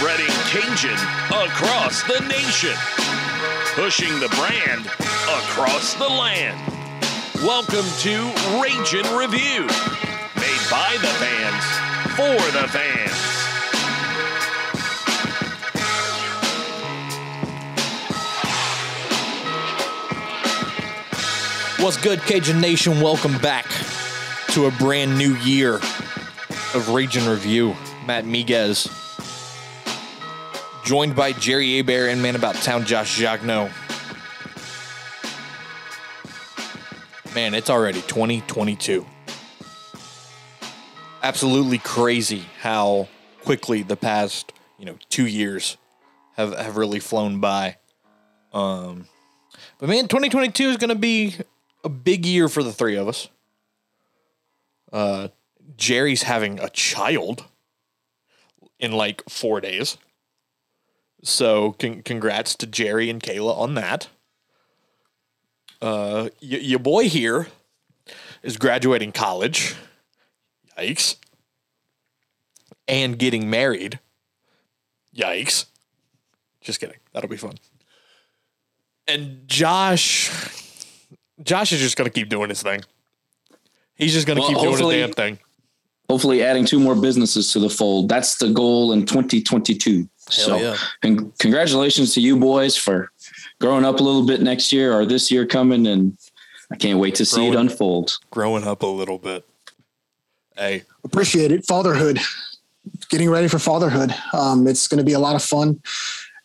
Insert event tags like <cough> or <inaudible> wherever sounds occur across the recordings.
spreading Cajun across the nation, pushing the brand across the land. Welcome to Ragin' Review, made by the fans for the fans. What's good, Cajun Nation? Welcome back to a brand new year of Ragin' Review. Matt Miguez, joined by Jerry Abear and Man About Town Josh Jagno. Man, it's already 2022. Absolutely crazy how quickly the past, you know, two years have, have really flown by. Um, but man, 2022 is going to be a big year for the three of us. Uh, Jerry's having a child in like four days. So con- congrats to Jerry and Kayla on that. Uh, y- your boy here is graduating college. Yikes. And getting married. Yikes. Just kidding. That'll be fun. And Josh Josh is just going to keep doing his thing. He's just going to Well, keep doing his damn thing. Hopefully adding two more businesses to the fold. That's the goal in 2022. so, yeah. and congratulations to you boys for growing up a little bit next year or this year coming. And I can't wait to see it unfold. Growing up a little bit. Hey, appreciate it. Fatherhood, getting ready for fatherhood. Um, it's going to be a lot of fun.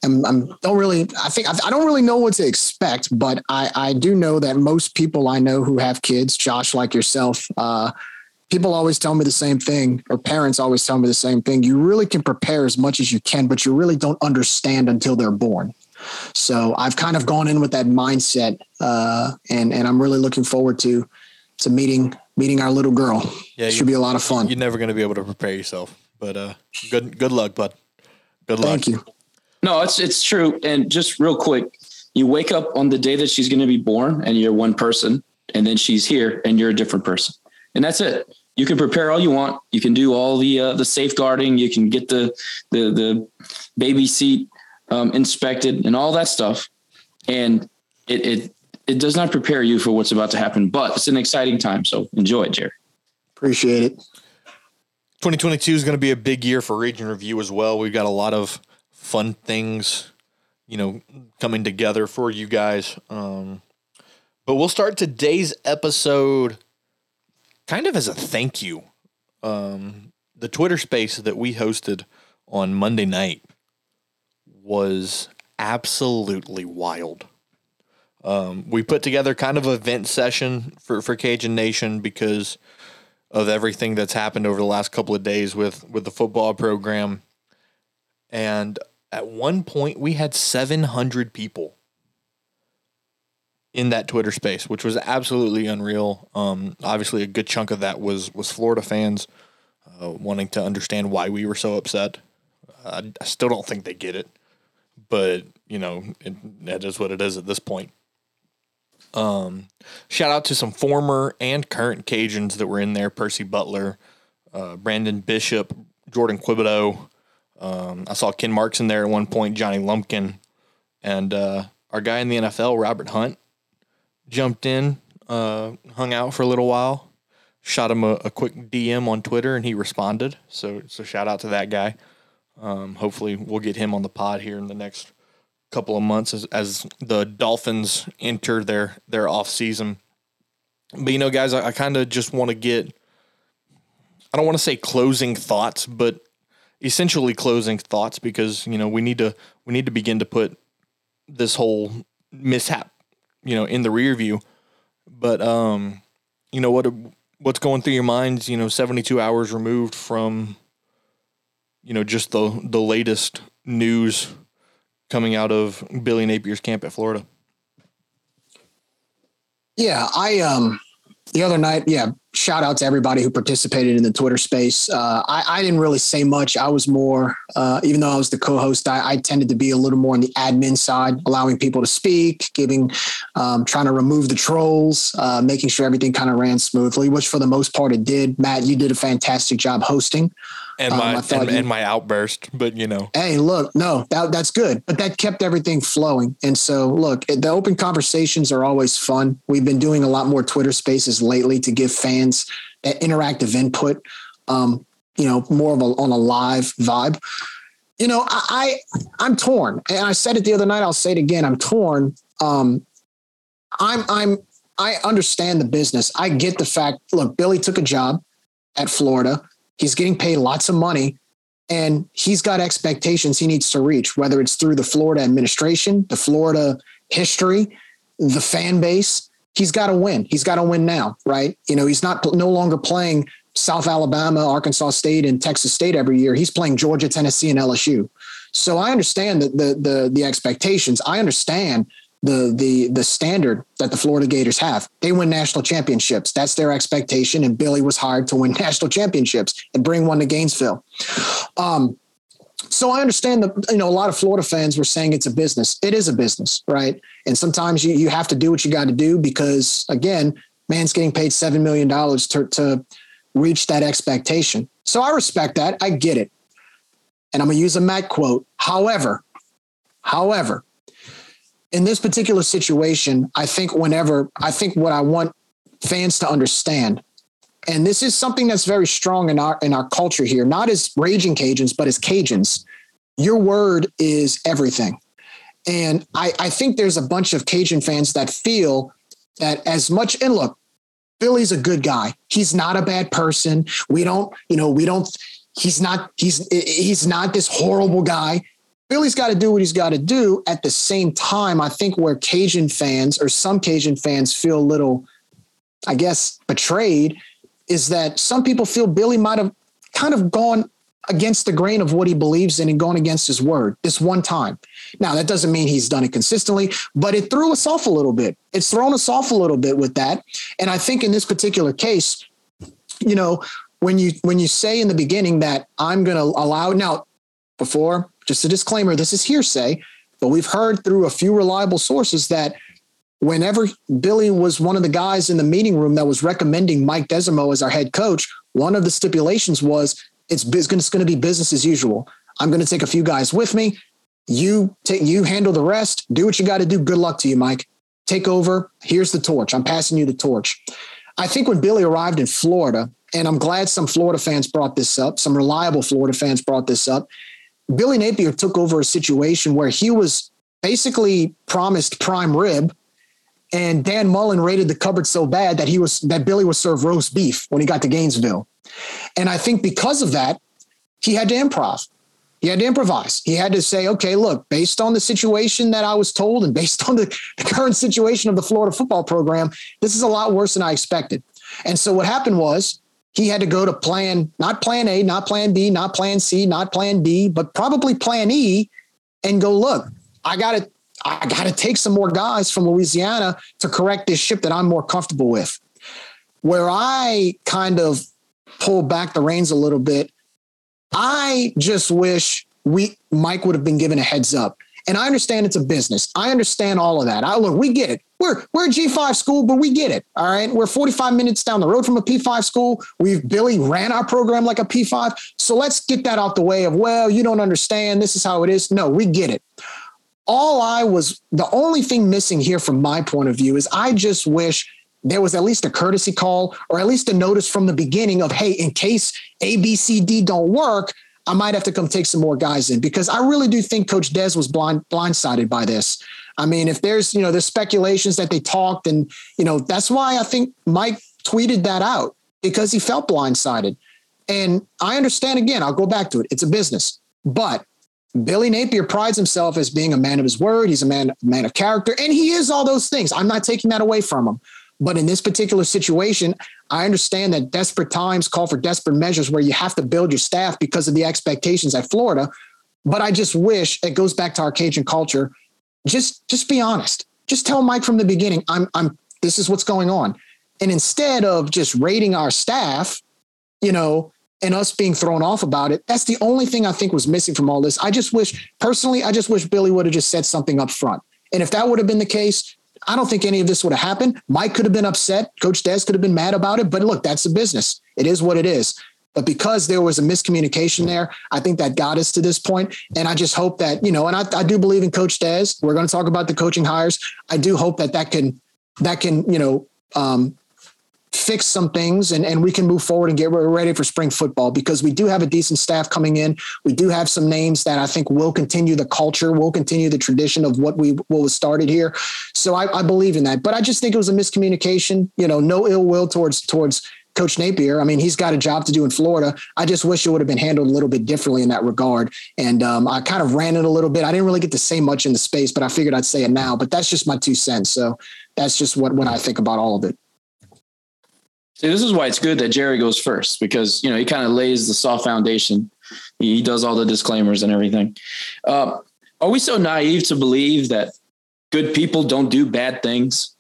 I'm, I'm don't really. I think I, I don't really know what to expect, but I I do know that most people I know who have kids, Josh, like yourself, uh, people always tell me the same thing, or parents always tell me the same thing. You really can prepare as much as you can, but you really don't understand until they're born. So I've kind of gone in with that mindset, uh, and and I'm really looking forward to to meeting meeting our little girl. Yeah, it you- should be a lot of fun. you're never going to be able to prepare yourself. But uh, good good luck, bud. Good luck. Thank you. No, it's it's true. And just real quick, you wake up on the day that she's going to be born, and you're one person, and then she's here, and you're a different person, and that's it. You can prepare all you want. You can do all the uh, the safeguarding. You can get the the the baby seat um, inspected and all that stuff, and it it it does not prepare you for what's about to happen. But it's an exciting time, so enjoy it, Jerry. Appreciate it. 2022 is going to be a big year for Ragin' Review as well. We've got a lot of fun things, you know, coming together for you guys. Um, but we'll start today's episode kind of as a thank you. Um, the Twitter space that we hosted on Monday night was absolutely wild. Um, we put together kind of a event session for, for Cajun Nation because of everything that's happened over the last couple of days with with the football program. And at one point we had 700 people in that Twitter space, which was absolutely unreal. Um, obviously a good chunk of that was was Florida fans uh, wanting to understand why we were so upset. Uh, I still don't think they get it, but you know, it, that is what it is at this point. Um, shout out to some former and current Cajuns that were in there: Percy Butler, uh, Brandon Bishop, Jordan Quibido. Um, I saw Ken Marks in there at one point, Johnny Lumpkin, and uh, our guy in the NFL, Robert Hunt, jumped in, uh, hung out for a little while. Shot him a, a quick DM on Twitter, and he responded. So, so shout out to that guy. Um, hopefully, we'll get him on the pod here in the next couple of months as, as the Dolphins enter their their off season. But you know, guys, I, I kind of just want to get I don't want to say closing thoughts, but essentially closing thoughts because you know we need to we need to begin to put this whole mishap you know in the rear view. But um, you know what what's going through your minds? You know, seventy two hours removed from you know just the the latest news coming out of Billy Napier's camp at Florida. Yeah, I um the other night, yeah, shout out to everybody who participated in the Twitter space. Uh, I, I, didn't really say much. I was more, uh, even though I was the co-host, I, I, tended to be a little more on the admin side, allowing people to speak, giving, um, trying to remove the trolls, uh, making sure everything kind of ran smoothly, which for the most part it did. Matt, you did a fantastic job hosting and um, my and, you, and, my outburst. But you know, hey, look, no, that, that's good. But that kept everything flowing. And so, look, the open conversations are always fun. We've been doing a lot more Twitter Spaces lately to give fans that interactive input. Um, you know, more of a on a live vibe. You know, I, I am torn, and I said it the other night. I'll say it again. I'm torn. Um, I'm I'm I understand the business. I get the fact. Look, Billy took a job at Florida He's getting paid lots of money and he's got expectations he needs to reach, whether it's through the Florida administration, the Florida history, the fan base. He's got to win. He's got to win now, right? You know, he's not no longer playing South Alabama, Arkansas State, and Texas State every year. He's playing Georgia, Tennessee, and LSU. So I understand the the the, the expectations. I understand the the the standard that the Florida Gators have. They win national championships. That's their expectation. And Billy was hired to win <laughs> national championships and bring one to Gainesville. Um, so I understand that you know a lot of Florida fans were saying it's a business. It is a business, right? And sometimes you you have to do what you got to do because again, man's getting paid seven million dollars to to reach that expectation. So I respect that. I get it. And I'm gonna use a Matt quote. However, however, in this particular situation, I think whenever I think what I want fans to understand, and this is something that's very strong in our in our culture here, not as raging Cajuns, but as Cajuns, your word is everything. And I, I think there's a bunch of Cajun fans that feel that as much and look, Billy's a good guy. He's not a bad person. We don't, you know, we don't he's not he's he's not this horrible guy Billy's got to do what he's got to do. At the same time, I think where Cajun fans or some Cajun fans feel a little, I guess, betrayed is that some people feel Billy might have kind of gone against the grain of what he believes in and gone against his word this one time. Now, that doesn't mean he's done it consistently, but it threw us off a little bit. It's thrown us off a little bit with that. And I think in this particular case, you know, when you when you say in the beginning that I'm going to allow now before just a disclaimer this is hearsay, but we've heard through a few reliable sources that whenever Billy was one of the guys in the meeting room that was recommending Mike Desormeaux as our head coach, one of the stipulations was it's, it's going to be business as usual. I'm going to take a few guys with me. You take you handle the rest. Do what you got to do. Good luck to you, Mike. Take over. Here's the torch. I'm passing you the torch. I think when Billy arrived in Florida, and I'm glad some Florida fans brought this up, some reliable Florida fans brought this up. Billy Napier took over a situation where he was basically promised prime rib, and Dan Mullen raided the cupboard so bad that he was that Billy was served roast beef when he got to Gainesville. And I think because of that, he had to improv. He had to improvise. He had to say, okay, look, based on the situation that I was told and based on the, the current situation of the Florida football program, this is a lot worse than I expected. And so what happened was he had to go to plan, not plan A, not plan B, not plan C, not plan D, but probably plan E and go, look, I got to, I got to take some more guys from Louisiana to correct this ship that I'm more comfortable with. Where I kind of pull back the reins a little bit, I just wish we Mike would have been given a heads up. And I understand it's a business. I understand all of that. I look, we get it. We're we're a G5 school, but we get it. All right. We're 45 minutes down the road from a P5 school. We've Billy ran our program like a P5. So let's get that out the way of, well, you don't understand. This is how it is. No, we get it. All I was the only thing missing here from my point of view is I just wish there was at least a courtesy call or at least a notice from the beginning of, hey, in case A, B, C, D don't work, I might have to come take some more guys in because I really do think Coach Des was blind blindsided by this. I mean, if there's you know there's speculations that they talked, and you know that's why I think Mike tweeted that out because he felt blindsided. And I understand again. I'll go back to it. It's a business, but Billy Napier prides himself as being a man of his word. He's a man man of character, and he is all those things. I'm not taking that away from him. But in this particular situation, I understand that desperate times call for desperate measures where you have to build your staff because of the expectations at Florida. But I just wish it goes back to our Cajun culture. Just just be honest. Just tell Mike from the beginning, I'm I'm this is what's going on. And instead of just rating our staff, you know, and us being thrown off about it, that's the only thing I think was missing from all this. I just wish, personally, I just wish Billy would have just said something up front. And if that would have been the case, I don't think any of this would have happened. Mike could have been upset. Coach Des could have been mad about it. But look, that's a business. It is what it is. But because there was a miscommunication there, I think that got us to this point. And I just hope that, you know, and I, I do believe in Coach Des. We're going to talk about the coaching hires. I do hope that that can, that can, you know, um, fix some things and, and we can move forward and get ready for spring football because we do have a decent staff coming in. We do have some names that I think will continue the culture, will continue the tradition of what we what was started here. So I, I believe in that. But I just think it was a miscommunication. You know, no ill will towards towards Coach Napier. I mean, he's got a job to do in Florida. I just wish it would have been handled a little bit differently in that regard. And um, I kind of ran it a little bit. I didn't really get to say much in the space, but I figured I'd say it now. But that's just my two cents. So that's just what what I think about all of it. This is why it's good that Jerry goes first because you know he kind of lays the soft foundation. He does all the disclaimers and everything. Uh, are we so naive to believe that good people don't do bad things?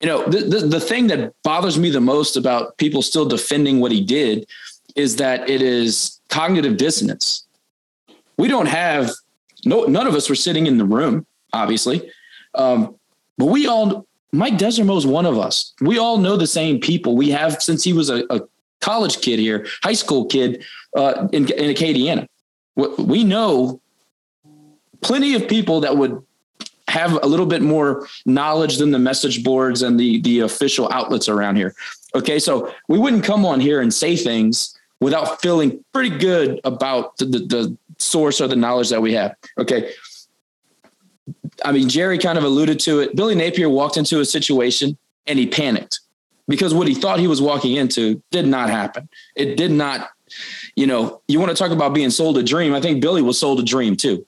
you know, the, the, the thing that bothers me the most about people still defending what he did is that it is cognitive dissonance. We don't have no none of us were sitting in the room, obviously, um, but we all Mike Desormeaux is one of us. We all know the same people. We have since he was a, a college kid here, high school kid uh, in, in Acadiana. We know plenty of people that would have a little bit more knowledge than the message boards and the the official outlets around here. Okay, so we wouldn't come on here and say things without feeling pretty good about the, the, the source or the knowledge that we have. Okay. I mean, Jerry kind of alluded to it. Billy Napier walked into a situation and he panicked because what he thought he was walking into did not happen. It did not, you know, you want to talk about being sold a dream. I think Billy was sold a dream too.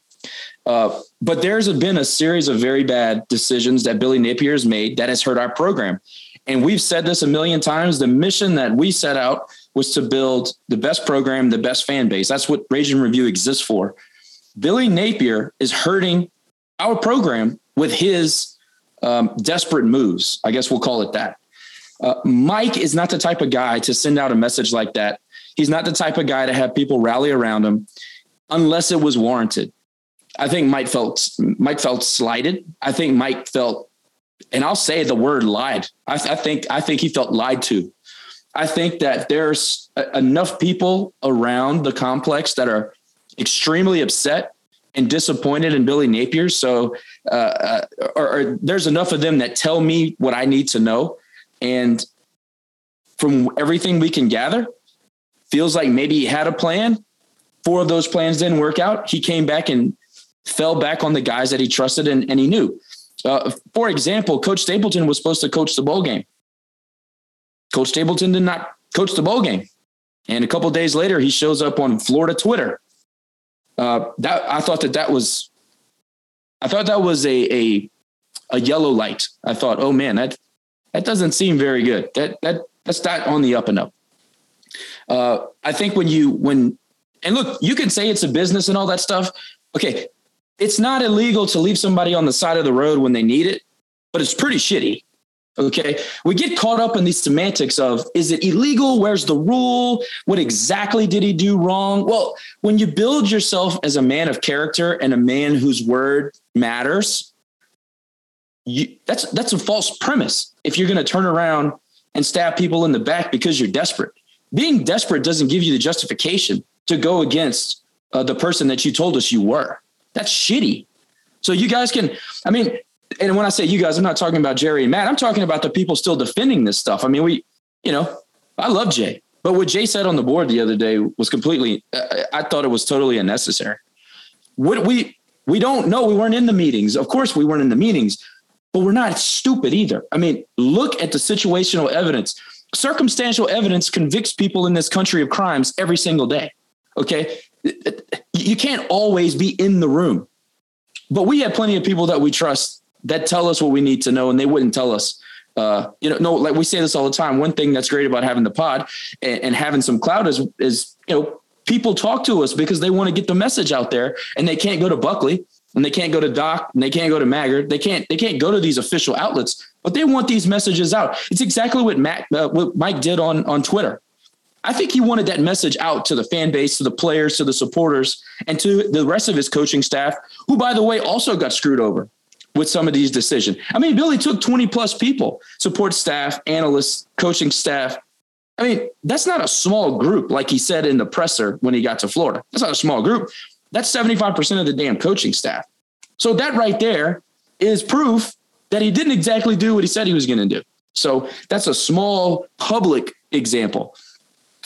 Uh, but there's been a series of very bad decisions that Billy Napier has made that has hurt our program. And we've said this a million times. The mission that we set out was to build the best program, the best fan base. That's what Ragin' Review exists for. Billy Napier is hurting our program with his um, desperate moves. I guess we'll call it that. Uh, Mike is not the type of guy to send out a message like that. He's not the type of guy to have people rally around him unless it was warranted. I think Mike felt Mike felt slighted. I think Mike felt, and I'll say the word lied. I, I think I think he felt lied to. I think that there's a, enough people around the complex that are extremely upset and disappointed in Billy Napier. So, uh, uh, or, or there's enough of them that tell me what I need to know, and from everything we can gather, feels like maybe he had a plan. Four of those plans didn't work out. He came back and fell back on the guys that he trusted and, and he knew. Uh, for example, Coach Stapleton was supposed to coach the bowl game. Coach Stapleton did not coach the bowl game. And a couple days later, he shows up on Florida Twitter. Uh, that I thought that that was, I thought that was a, a a yellow light. I thought, oh man, that that doesn't seem very good. That that that's not on the up and up. Uh, I think when you when and look, you can say it's a business and all that stuff. Okay, it's not illegal to leave somebody on the side of the road when they need it, but it's pretty shitty. Okay. We get caught up in these semantics of is it illegal? Where's the rule? What exactly did he do wrong? Well, when you build yourself as a man of character and a man whose word matters, you, that's that's a false premise. If you're going to turn around and stab people in the back because you're desperate, being desperate doesn't give you the justification to go against uh, the person that you told us you were. That's shitty. So you guys can, I mean, and when I say you guys, I'm not talking about Jerry and Matt. I'm talking about the people still defending this stuff. I mean, we, you know, I love Jay, but what Jay said on the board the other day was completely, uh, I thought it was totally unnecessary. What we, we don't know. We weren't in the meetings. Of course, we weren't in the meetings, but we're not stupid either. I mean, look at the situational evidence. Circumstantial evidence convicts people in this country of crimes every single day. Okay you can't always be in the room. But we have plenty of people that we trust that tell us what we need to know, and they wouldn't tell us. Uh, you know, no, like we say this all the time. One thing that's great about having the pod and, and having some cloud is, is you know, people talk to us because they want to get the message out there, and they can't go to Buckley, and they can't go to Doc, and they can't go to Maggard. They can't they can't go to these official outlets but they want these messages out. It's exactly what Matt, uh, what Mike did on on Twitter. I think he wanted that message out to the fan base, to the players, to the supporters, and to the rest of his coaching staff, who, by the way, also got screwed over with some of these decisions. I mean, Billy took 20 plus people, support staff, analysts, coaching staff. I mean, that's not a small group, like he said in the presser when he got to Florida. That's not a small group. That's 75% of the damn coaching staff. So that right there is proof that he didn't exactly do what he said he was going to do. So that's a small public example.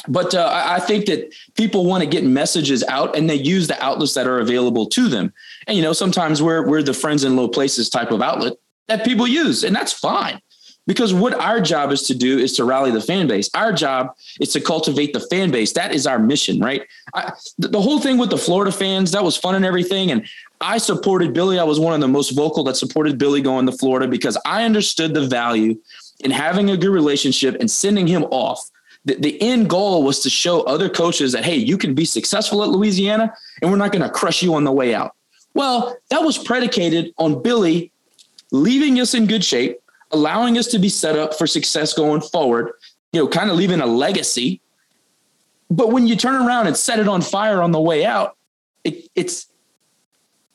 But uh, I think that people want to get messages out and they use the outlets that are available to them. And, you know, sometimes we're, we're the friends in low places type of outlet that people use, and that's fine. Because what our job is to do is to rally the fan base. Our job is to cultivate the fan base. That is our mission, right? I, the whole thing with the Florida fans, that was fun and everything. And I supported Billy. I was one of the most vocal that supported Billy going to Florida because I understood the value in having a good relationship and sending him off. The, the end goal was to show other coaches that, hey, you can be successful at Louisiana and we're not going to crush you on the way out. Well, that was predicated on Billy leaving us in good shape, allowing us to be set up for success going forward, you know, kind of leaving a legacy. But when you turn around and set it on fire on the way out, it, it's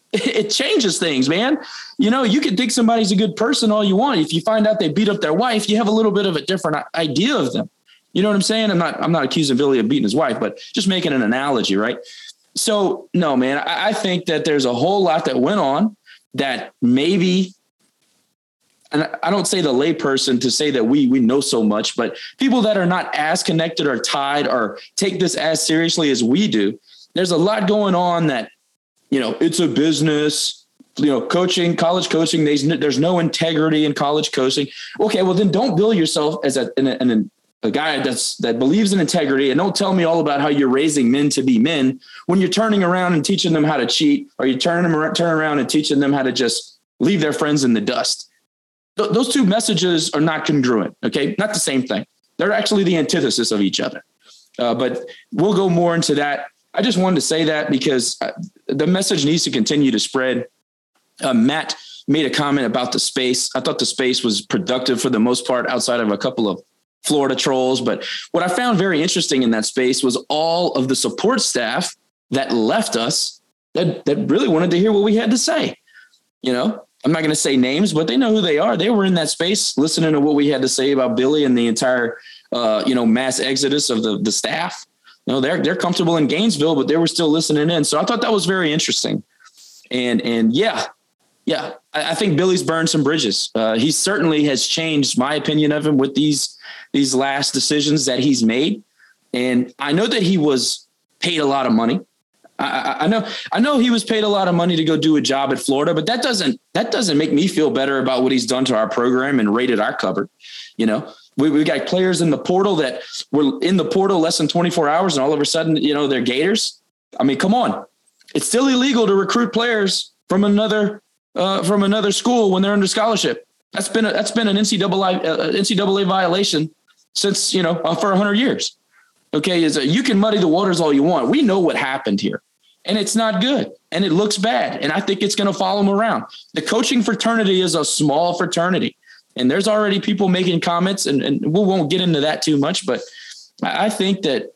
<laughs> it changes things, man. You know, you can think somebody's a good person all you want. If you find out they beat up their wife, you have a little bit of a different idea of them. You know what I'm saying? I'm not I'm not accusing Billy of beating his wife, but just making an analogy, right? So no, man, I, I think that there's a whole lot that went on that maybe and I don't say the layperson to say that we we know so much, but people that are not as connected or tied or take this as seriously as we do, there's a lot going on that you know, it's a business, you know, coaching, college coaching, there's no, integrity in college coaching. Okay, well then don't bill yourself as a, an, an, a guy that's that believes in integrity and don't tell me all about how you're raising men to be men when you're turning around and teaching them how to cheat or you turn them around, turn around and teaching them how to just leave their friends in the dust. Th- those two messages are not congruent. Okay, not the same thing. They're actually the antithesis of each other. Uh, but we'll go more into that I just wanted to say that because uh, the message needs to continue to spread. Uh, Matt made a comment about the space. I thought the space was productive for the most part, outside of a couple of Florida trolls. But what I found very interesting in that space was all of the support staff that left us that that really wanted to hear what we had to say. You know, I'm not going to say names, but they know who they are. They were in that space listening to what we had to say about Billy and the entire, uh, you know, mass exodus of the the staff know, they're they're comfortable in Gainesville, but they were still listening in. So I thought that was very interesting. And and yeah, yeah, I, I think Billy's burned some bridges. Uh, he certainly has changed my opinion of him with these these last decisions that he's made. And I know that he was paid a lot of money. I, I, know I know he was paid a lot of money to go do a job at Florida, but that doesn't that doesn't make me feel better about what he's done to our program and rated our cupboard. You know, we, we got players in the portal that were in the portal less than 24 hours and all of a sudden, you know, they're Gators. I mean, come on. It's still illegal to recruit players from another uh, from another school when they're under scholarship. That's been a, that's been an NCAA uh, NCAA violation since you know uh, for hundred years. Okay, is you can muddy the waters all you want. We know what happened here, and it's not good, and it looks bad, and I think it's going to follow them around. The coaching fraternity is a small fraternity. And there's already people making comments, and, and we won't get into that too much, but I think that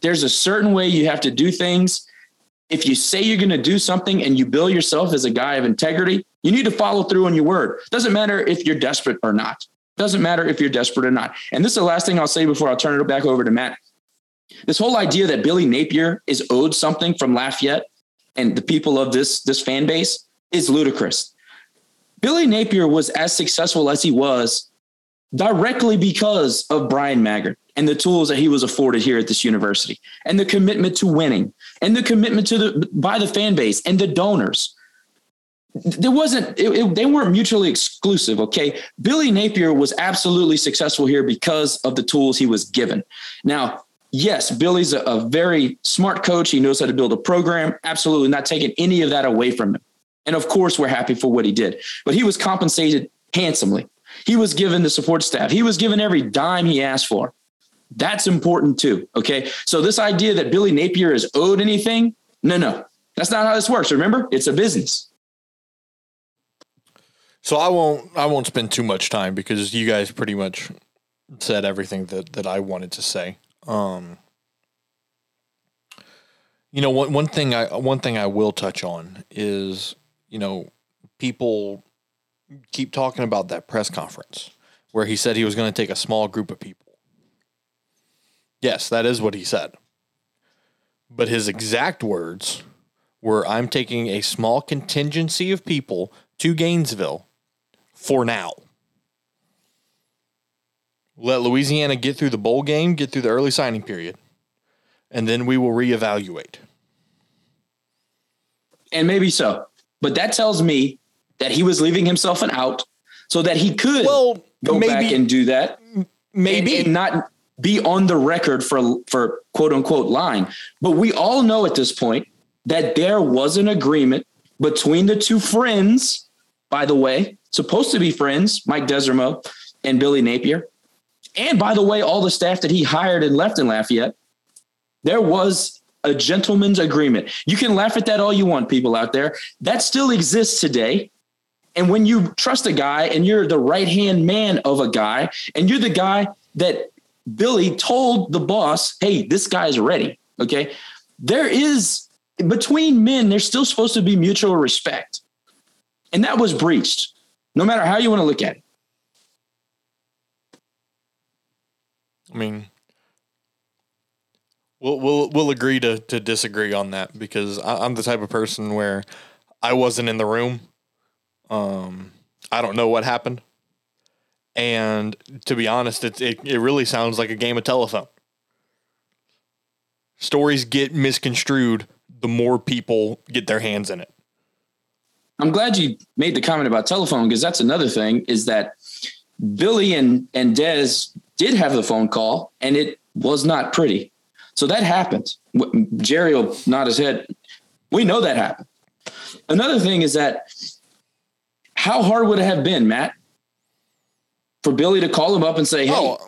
there's a certain way you have to do things. If you say you're going to do something and you bill yourself as a guy of integrity, you need to follow through on your word. Doesn't matter if you're desperate or not. Doesn't matter if you're desperate or not. And this is the last thing I'll say before I'll turn it back over to Matt. This whole idea that Billy Napier is owed something from Lafayette and the people of this this fan base is ludicrous. Billy Napier was as successful as he was directly because of Bryan Maggard and the tools that he was afforded here at this university and the commitment to winning and the commitment to the by the fan base and the donors. There wasn't it, it, they weren't mutually exclusive okay? Billy napier was absolutely successful here because of the tools he was given. Now yes billy's a, a very smart coach. He knows how to build a program. Absolutely not taking any of that away from him. And of course, we're happy for what he did. But he was compensated handsomely. He was given the support staff. He was given every dime he asked for. That's important too. Okay. So this idea that Billy Napier is owed anything, no, no, that's not how this works. Remember, it's a business. So I won't I won't spend too much time because you guys pretty much said everything that, that I wanted to say. Um, you know, one one thing I one thing I will touch on is you know people keep talking about that press conference where he said he was going to take a small group of people. Yes, that is what he said. But his exact words were I'm taking a small contingency of people to Gainesville for now. Let Louisiana get through the bowl game, get through the early signing period, and then we will reevaluate. And maybe so. But that tells me that he was leaving himself an out so that he could Well, go maybe- back and do that. Maybe and, and not be on the record for for quote unquote lying. But we all know at this point that there was an agreement between the two friends, by the way, supposed to be friends, Mike Desormeaux and Billy Napier. And by the way, all the staff that he hired and left in Lafayette, there was a gentleman's agreement. You can laugh at that all you want, people out there. That still exists today. And when you trust a guy and you're the right hand man of a guy, and you're the guy that Billy told the boss, hey, this guy's ready. Okay. There is between men, there's still supposed to be mutual respect. And that was breached, no matter how you want to look at it. I mean, we'll we'll we'll agree to to disagree on that because I, I'm the type of person where I wasn't in the room. Um, I don't know what happened, and to be honest, it it, it really sounds like a game of telephone. Stories get misconstrued the more people get their hands in it. I'm glad you made the comment about telephone because that's another thing is that Billy and and Des did have the phone call and it was not pretty. So that happened. Jerry will nod his head. We know that happened. Another thing is that how hard would it have been, Matt, for Billy to call him up and say, "Hey, Oh,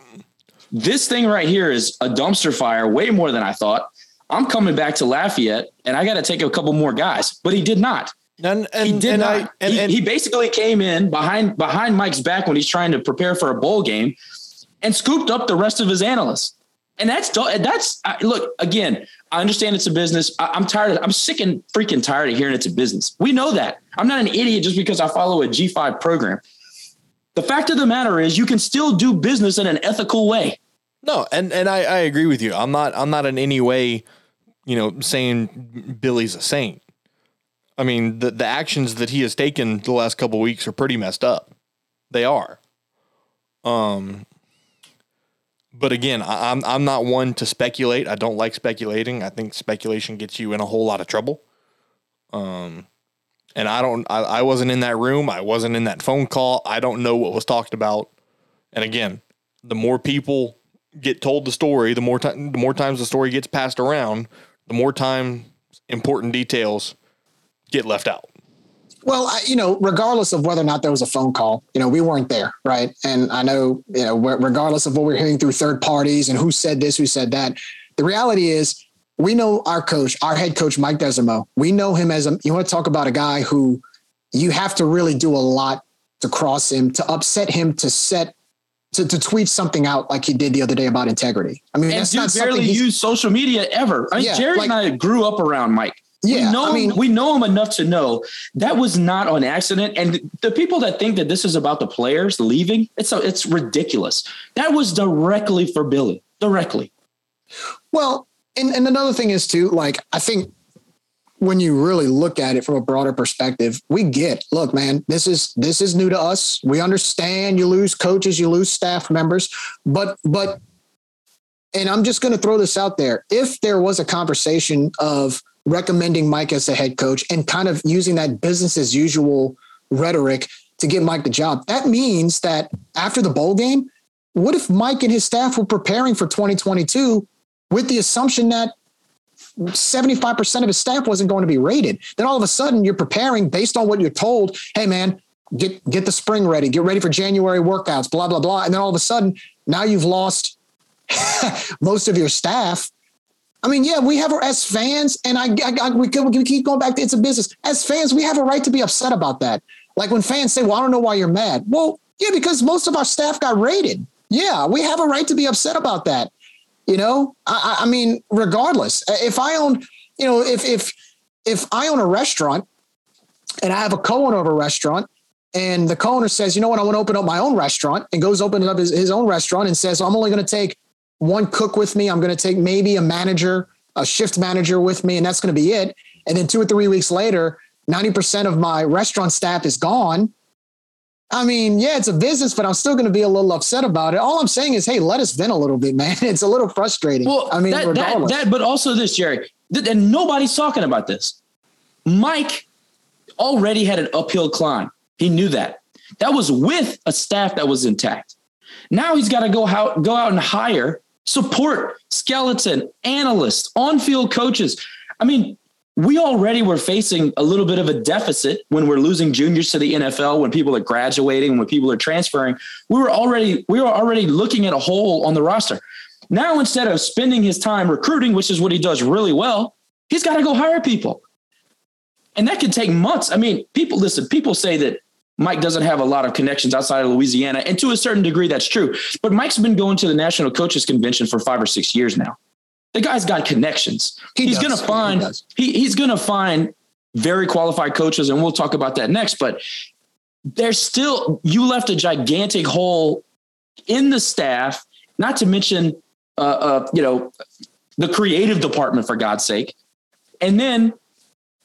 this thing right here is a dumpster fire, way more than I thought. I'm coming back to Lafayette, and I got to take a couple more guys." But he did not and and, he did and not. I and, he, and he basically came in behind behind Mike's back when he's trying to prepare for a bowl game, and scooped up the rest of his analysts. And that's that's I, look again. I understand it's a business. I, I'm tired. Of, I'm sick and freaking tired of hearing it's a business. We know that. I'm not an idiot just because I follow a G5 program. The fact of the matter is, you can still do business in an ethical way. No, and and I, I agree with you. I'm not I'm not in any way, you know, saying Billy's a saint. I mean, the the actions that he has taken the last couple weeks are pretty messed up. They are. Um but again, I, I'm I'm not one to speculate. I don't like speculating. I think speculation gets you in a whole lot of trouble. Um and I don't I, I wasn't in that room. I wasn't in that phone call. I don't know what was talked about. And again, the more people get told the story, the more time, the more times the story gets passed around, the more time important details get left out. Well, I, you know, regardless of whether or not there was a phone call, you know, we weren't there, right? And I know, you know, regardless of what we're hearing through third parties and who said this, who said that, the reality is we know our coach, our head coach, Mike Desormeaux. We know him as a. You want to talk about a guy who you have to really do a lot to cross him, to upset him, to set. To, to tweet something out like he did the other day about integrity. I mean, And that's dude not barely use social media ever. I mean, Yeah, Jerry like- and I grew up around Mike. Yeah, we know I mean- we know him enough to know that was not on accident. And the people that think that this is about the players leaving, it's a, it's ridiculous. That was directly for Billy, directly. Well, and, and another thing is too, like I think when you really look at it from a broader perspective, we get, look, man, this is this is new to us. We understand you lose coaches, you lose staff members, but but and I'm just gonna throw this out there. If there was a conversation of recommending Mike as a head coach and kind of using that business as usual rhetoric to get Mike the job, that means that after the bowl game, what if Mike and his staff were preparing for 2022 with the assumption that 75% of his staff wasn't going to be rated. Then all of a sudden you're preparing based on what you're told. Hey man, get get the spring ready, get ready for January workouts, blah, blah, blah. And then all of a sudden now you've lost <laughs> most of your staff. I mean, yeah, we have as fans, and I, I, I we, we keep going back to it's a business. As fans, we have a right to be upset about that. Like when fans say, "Well, I don't know why you're mad." Well, yeah, because most of our staff got raided. Yeah, we have a right to be upset about that. You know, I, I mean, regardless, uh, if I own, you know, if if if I own a restaurant and I have a co-owner of a restaurant and the co-owner says, you know what, I want to open up my own restaurant and goes open up his, his own restaurant and says, I'm only going to take one cook with me. I'm going to take maybe a manager, a shift manager with me, and that's going to be it. And then two or three weeks later, 90% of my restaurant staff is gone. I mean, yeah, it's a business, but I'm still going to be a little upset about it. All I'm saying is, hey, let us vent a little bit, <laughs> man. It's a little frustrating. Well, I mean, that, that, that, but also this, Jerry, and nobody's talking about this. Mike already had an uphill climb. He knew that. That was with a staff that was intact. Now he's got to go out, go out and hire support, skeleton, analysts, on-field coaches. I mean, we already were facing a little bit of a deficit when we're losing juniors to the NFL, when people are graduating, when people are transferring. We were already we were already looking at a hole on the roster. Now instead of spending his time recruiting, which is what he does really well, he's got to go hire people. And that can take months. I mean, people listen, people say that Mike doesn't have a lot of connections outside of Louisiana. And to a certain degree, that's true. But Mike's been going to the National Coaches Convention for five or six years now. The guy's got connections. He he's going to find he, he he's going to find very qualified coaches, and we'll talk about that next. But there's still you left a gigantic hole in the staff. Not to mention, uh, uh, you know, the creative department for God's sake, and then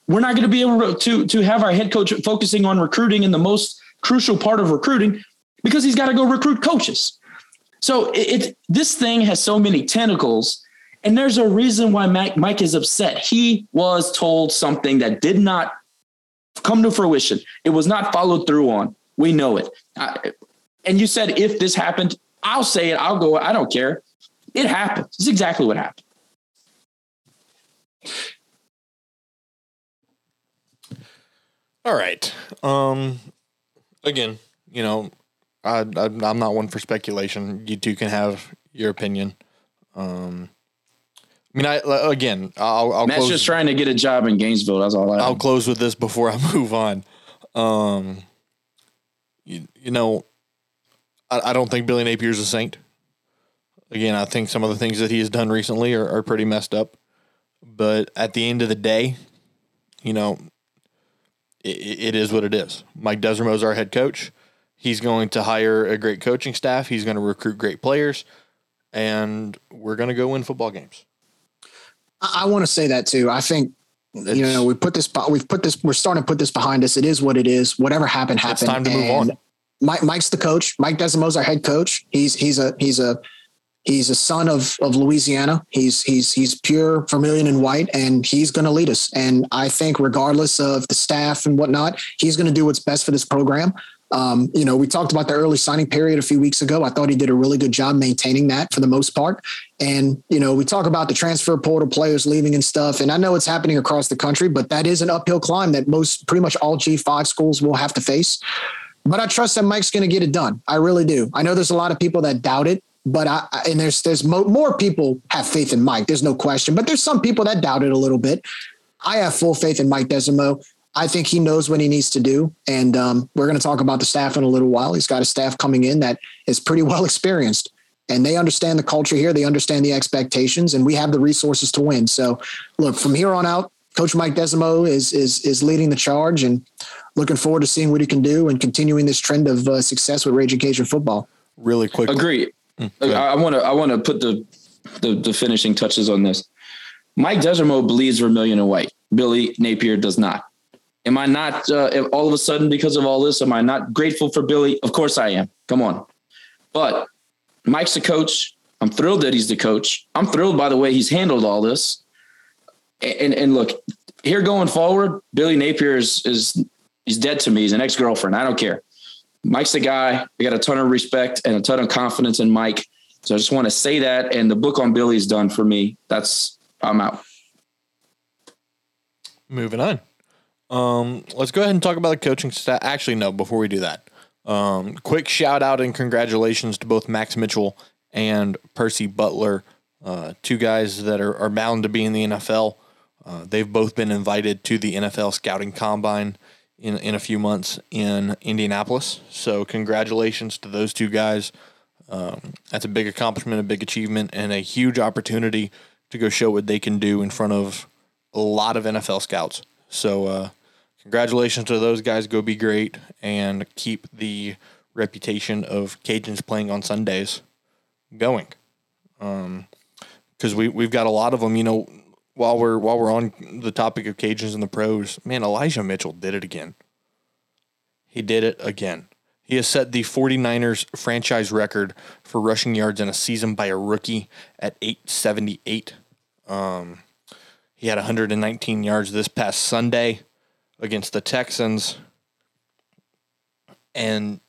we're not going to be able to to have our head coach focusing on recruiting in the most crucial part of recruiting because he's got to go recruit coaches. So it, it, this thing has so many tentacles, and there's a reason why Mike, Mike is upset. He was told something that did not come to fruition. It was not followed through on. We know it. I, and you said if this happened, I'll say it. I'll go. I don't care. It happened. It's exactly what happened. All right. Um, again, you know, I, I am not one for speculation. You two can have your opinion. Um, I mean, I again, I'll, I'll Matt's close, just trying to get a job in Gainesville. That's all. I I'll close with this before I <laughs> move on. Um, you, you know, I, I don't think Billy Napier's a saint. Again, I think some of the things that he has done recently are, are pretty messed up. But at the end of the day, you know, it, it is what it is. Mike Desormeaux is our head coach. He's going to hire a great coaching staff. He's going to recruit great players, and we're going to go win football games. I, I want to say that too. I think it's, you know we put this we've put this we're starting to put this behind us. It is what it is. Whatever happened happened. It's time to move on. Mike, Mike's the coach. Mike Desormeaux's our head coach. He's he's a he's a He's a son of of Louisiana. He's he's he's pure vermilion and white, and he's going to lead us. And I think, regardless of the staff and whatnot, he's going to do what's best for this program. Um, you know, we talked about the early signing period a few weeks ago. I thought he did a really good job maintaining that for the most part. And, you know, we talk about the transfer portal players leaving and stuff. And I know it's happening across the country, but that is an uphill climb that most pretty much all G5 schools will have to face. But I trust that Mike's going to get it done. I really do. I know there's a lot of people that doubt it but I and there's there's mo- more people have faith in Mike. There's no question. But there's some people that doubt it a little bit. I have full faith in Mike Desormeaux. I think he knows what he needs to do, and um, we're going to talk about the staff in a little while. He's got a staff coming in that is pretty well <laughs> experienced, and they understand the culture here. They understand the expectations, and we have the resources to win. So, look from here on out, Coach Mike Desormeaux is is is leading the charge, and looking forward to seeing what he can do and continuing this trend of uh, success with Ragin' Cajun football. Really quick, agree. I want to I want to put the, the, the finishing touches on this. Mike Desormeaux bleeds vermilion and white. Billy Napier does not. Am I not uh, all of a sudden because of all this? Am I not grateful for Billy? Of course I am. Come on, but Mike's the coach. I'm thrilled that he's the coach. I'm thrilled by the way he's handled all this. And and look, here going forward, Billy Napier is is he's dead to me. He's an ex girlfriend. I don't care. Mike's the guy. I got a ton of respect and a ton of confidence in Mike. So I just want to say that. And the book on Billy is done for me. That's I'm out. Moving on. Um, let's go ahead and talk about the coaching staff. Actually, no, before we do that, um, quick shout out and congratulations to both Max Mitchell and Percy Butler, uh, two guys that are, are bound to be in the NFL. Uh, they've both been invited to the NFL scouting combine in in a few months in Indianapolis. So congratulations to those two guys. Um, that's a big accomplishment, a big achievement, and a huge opportunity to go show what they can do in front of a lot of NFL scouts. So uh, congratulations to those guys. Go be great and keep the reputation of Cajuns playing on Sundays going. Because we we've got a lot of them. You know, while we're while we're on the topic of Cajuns and the pros, man, Elijah Mitchell did it again. He did it again. He has set the 49ers franchise record for rushing yards in a season by a rookie at 878. Um, he had 119 yards this past Sunday against the Texans. And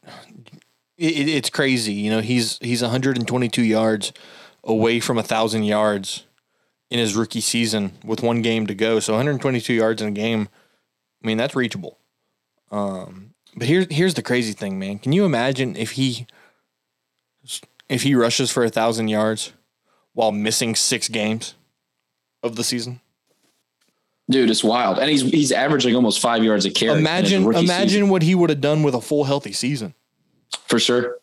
it, it's crazy. You know, he's he's 122 yards away from a thousand yards in his rookie season with one game to go. So 122 yards in a game. I mean, that's reachable. Um, but here's here's the crazy thing, man. Can you imagine if he if he rushes for a thousand yards while missing six games of the season? Dude, it's wild. And he's he's averaging almost five yards a carry. Imagine imagine season. what he would have done with a full healthy season. for sure.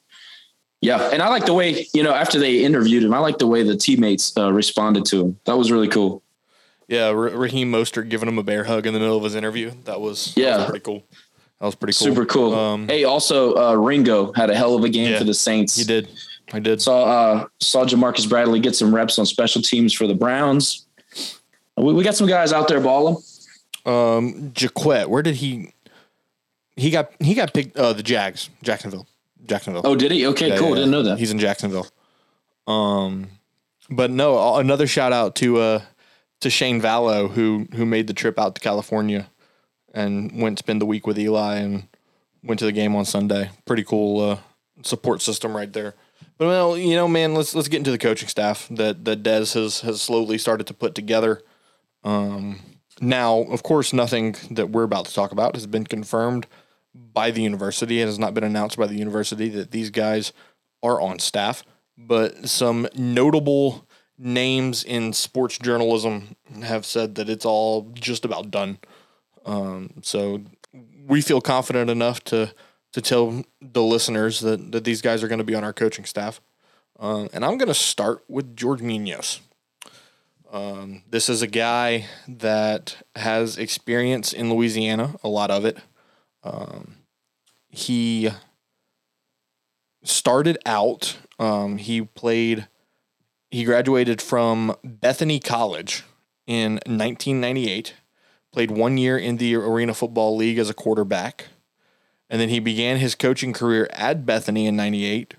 Yeah, and I like the way you know after they interviewed him. I like the way the teammates uh, responded to him. That was really cool. Yeah, Ra- Raheem Mostert giving him a bear hug in the middle of his interview. That was that Yeah. was pretty cool. That was pretty cool. Super cool. Um, hey, also uh, Ringo had a hell of a game Yeah, for the Saints. he did. I did. Saw uh, saw Jamarcus Bradley get some reps on special teams for the Browns. We, we got some guys out there balling. Um, Jacquet, where did he? He got he got picked. Uh, the Jags, Jacksonville, Jacksonville. Oh, did he? Okay, Yeah, cool. yeah, Didn't know that. He's in Jacksonville. Um, but no, another shout out to uh to Shane Vallow who who made the trip out to California and went to spend the week with Eli and went to the game on Sunday. Pretty cool uh, support system right there. But well, you know, man, let's let's get into the coaching staff that that Des has has slowly started to put together. Um, now, of course, nothing that we're about to talk about has been confirmed by the university. It has not been announced by the university that these guys are on staff, but some notable names in sports journalism have said that it's all just about done. Um, so we feel confident enough to to tell the listeners that, that these guys are going to be on our coaching staff. Um, and I'm going to start with George Munoz. Um, this is a guy that has experience in Louisiana, a lot of it. Um, he started out, um, he played, he graduated from Bethany College in 1998, played one year in the Arena Football League as a quarterback. And then he began his coaching career at Bethany in 98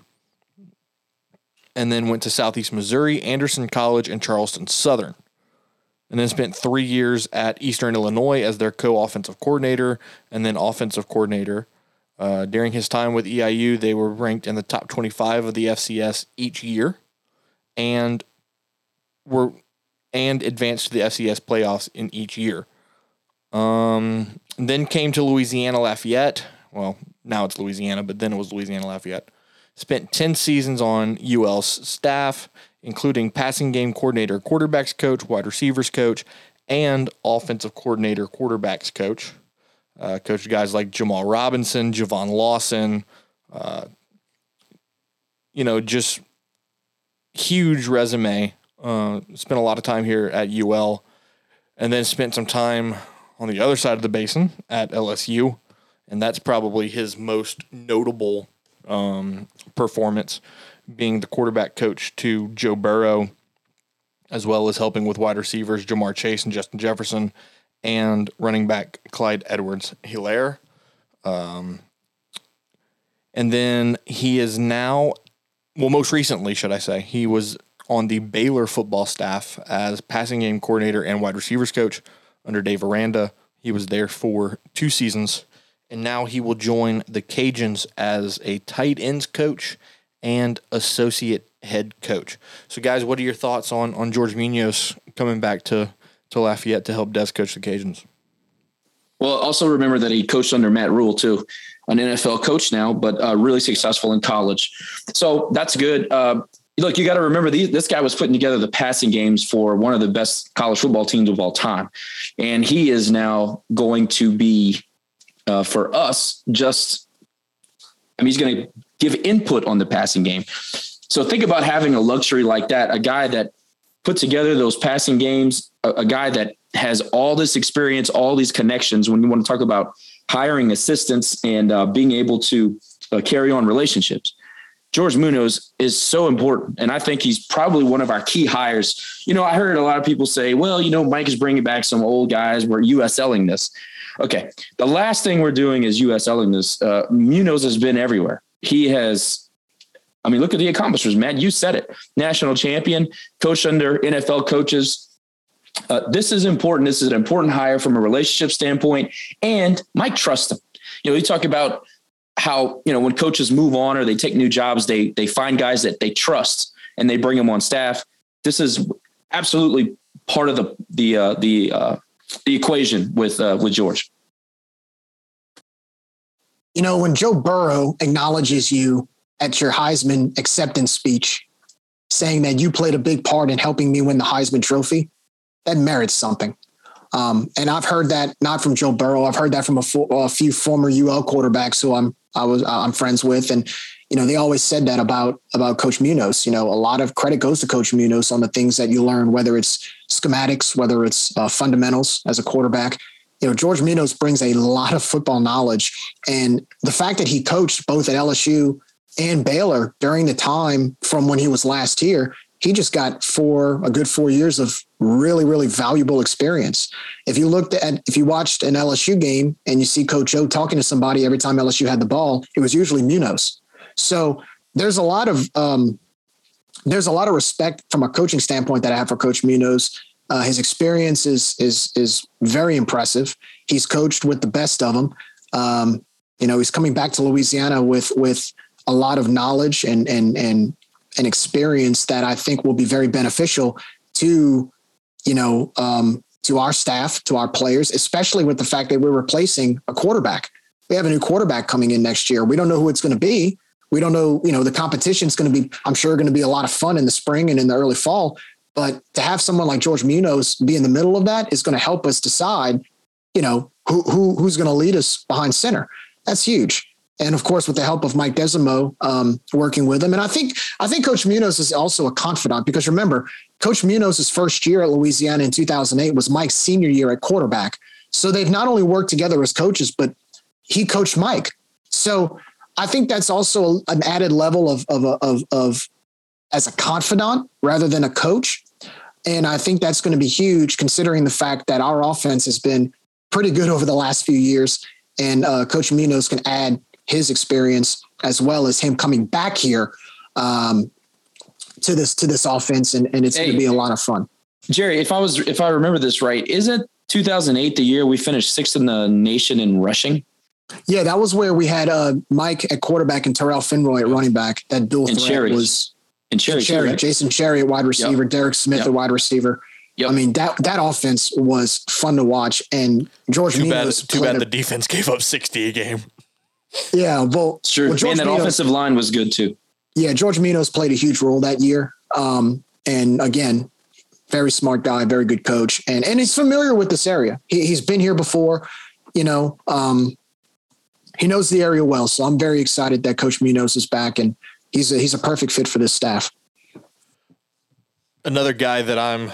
and then went to Southeast Missouri, Anderson College, and Charleston Southern. And then spent three years at Eastern Illinois as their co offensive coordinator and then offensive coordinator. Uh, during his time with EIU, they were ranked in the top 25 of the FCS each year and were and advanced to the FCS playoffs in each year. Um, then came to Louisiana Lafayette. Well, now it's Louisiana, but then it was Louisiana Lafayette. Spent 10 seasons on UL's staff, including passing game coordinator, quarterbacks coach, wide receivers coach, and offensive coordinator, quarterbacks coach. Uh, coached guys like Jamal Robinson, Javon Lawson, uh, you know, just huge resume. Uh, spent a lot of time here at UL, and then spent some time on the other side of the basin at LSU, and that's probably his most notable um, performance, being the quarterback coach to Joe Burrow, as well as helping with wide receivers Ja'Marr Chase and Justin Jefferson, and running back Clyde Edwards Helaire. Um, and then he is now, well, most recently, should I say, he was on the Baylor football staff as passing game coordinator and wide receivers coach under Dave Aranda. He was there for two seasons, and now he will join the Cajuns as a tight ends coach and associate head coach. So, guys, what are your thoughts on on George Munoz coming back to to Lafayette to help Des coach the Cajuns? Well, also remember that he coached under Matt Rhule too, an NFL coach now, but uh, really successful in college. So that's good. Uh, look, you got to remember these, this guy was putting together the passing games for one of the best college football teams of all time, and he is now going to be uh, for us. Just, I mean, he's going to give input on the passing game. So think about having a luxury like that, a guy that put together those passing games, a, a guy that has all this experience, all these connections. When you want to talk about hiring assistants and uh, being able to uh, carry on relationships. George Munoz is so important. And I think he's probably one of our key hires. You know, I heard a lot of people say, well, you know, Mike is bringing back some old guys. We're USLing this. Okay. The last thing we're doing is USLing this. Uh, Munoz has been everywhere. He has, I mean, look at the accomplishments, man. You said it. National champion, coach under NFL coaches. Uh, this is important. This is an important hire from a relationship standpoint. And Mike trusts him. You know, you talk about how you know when coaches move on or they take new jobs, they they find guys that they trust and they bring them on staff. This is absolutely part of the the uh, the uh, the equation with uh, with George. You know, when Joe Burrow acknowledges you at your Heisman acceptance speech, saying that you played a big part in helping me win the Heisman Trophy, that merits something. Um, and I've heard that not from Joe Burrow. I've heard that from a, a few former UL quarterbacks who I'm I was I'm friends with, and you know they always said that about about Coach Munoz. You know, a lot of credit goes to Coach Munoz on the things that you learn, whether it's schematics, whether it's uh, fundamentals as a quarterback. You know, George Munoz brings a lot of football knowledge, and the fact that he coached both at LSU and Baylor during the time from when he was last here, he just got four a good four years of really really valuable experience. If you looked at if you watched an LSU game and you see Coach O talking to somebody every time LSU had the ball, it was usually Munoz. So there's a lot of um, there's a lot of respect from a coaching standpoint that I have for Coach Munoz. Uh, his experience is is is very impressive. He's coached with the best of them. Um, you know, he's coming back to Louisiana with with a lot of knowledge and and and an experience that I think will be very beneficial to, you know, um, to our staff, to our players, especially with the fact that we're replacing a quarterback. We have a new quarterback coming in next year. We don't know who it's going to be. We don't know, you know, the competition is going to be, I'm sure, going to be a lot of fun in the spring and in the early fall. But to have someone like George Munoz be in the middle of that is going to help us decide, you know, who, who who's going to lead us behind center. That's huge and of course with the help of Mike Desormeaux um, working with him. And I think I think Coach Munoz is also a confidant because remember, Coach Munoz's first year at Louisiana in 2008 was Mike's senior year at quarterback. So they've not only worked together as coaches, but he coached Mike. So I think that's also an added level of of of, of as a confidant rather than a coach. And I think that's going to be huge considering the fact that our offense has been pretty good over the last few years. And uh, Coach Munoz can add his experience as well as him coming back here um, to this to this offense, and, and it's hey, going to be a lot of fun. Jerry, if I was if I remember this right, isn't 2008 the year we finished sixth in the nation in rushing? Yeah, that was where we had uh, Mike at quarterback and Tyrell Fenroy at running back. That dual and threat Sherry. was and Cherry, Cherry right? Jason Cherry at wide receiver, yep. Derek Smith yep. at wide receiver. Yep. I mean that that offense was fun to watch, and George. Too bad. Too bad a, the defense gave up sixty a game. Yeah, well, it's true. Well, and that Minos, offensive line was good too. Yeah, George Munoz played a huge role that year. Um, and again, very smart guy, very good coach, and and he's familiar with this area. He, has been here before, you know. Um, he knows the area well, so I'm very excited that Coach Munoz is back, and he's a, he's a perfect fit for this staff. Another guy that I'm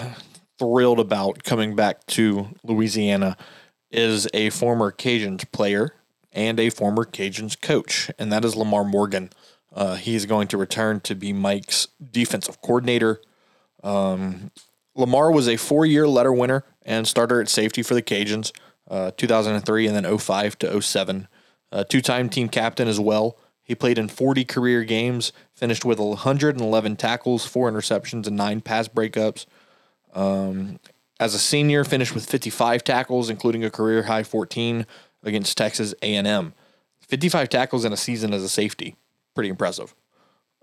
thrilled about coming back to Louisiana is a former Cajuns player and a former Cajuns coach, and that is Lamar Morgan. Uh, he's going to return to be Mike's defensive coordinator. Um, Lamar was a four year letter winner and starter at safety for the Cajuns, uh, 2003 and then 05 to 07. Uh, Two time team captain as well. He played in 40 career games, finished with 111 tackles, four interceptions, and nine pass breakups. Um, as a senior, finished with 55 tackles, including a career high 14 against Texas A&M. 55 tackles in a season as a safety. Pretty impressive.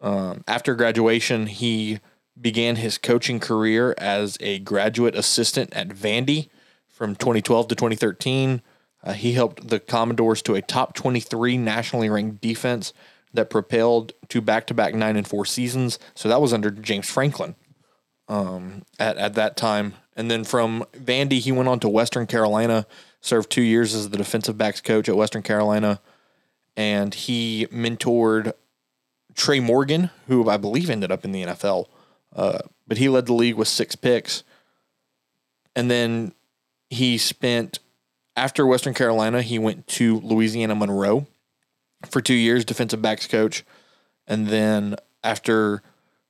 Um, after graduation, he began his coaching career as a graduate assistant at Vandy from 2012 to 2013. Uh, he helped the Commodores to a top 23 nationally ranked defense that propelled to back to back nine and four seasons. So that was under James Franklin um, at, at that time And then from Vandy, he went on to Western Carolina, served two years as the defensive backs coach at Western Carolina, and he mentored Trey Morgan, who I believe ended up in the NFL. Uh, but he led the league with six picks. And then he spent, after Western Carolina, he went to Louisiana Monroe for two years, defensive backs coach. And then after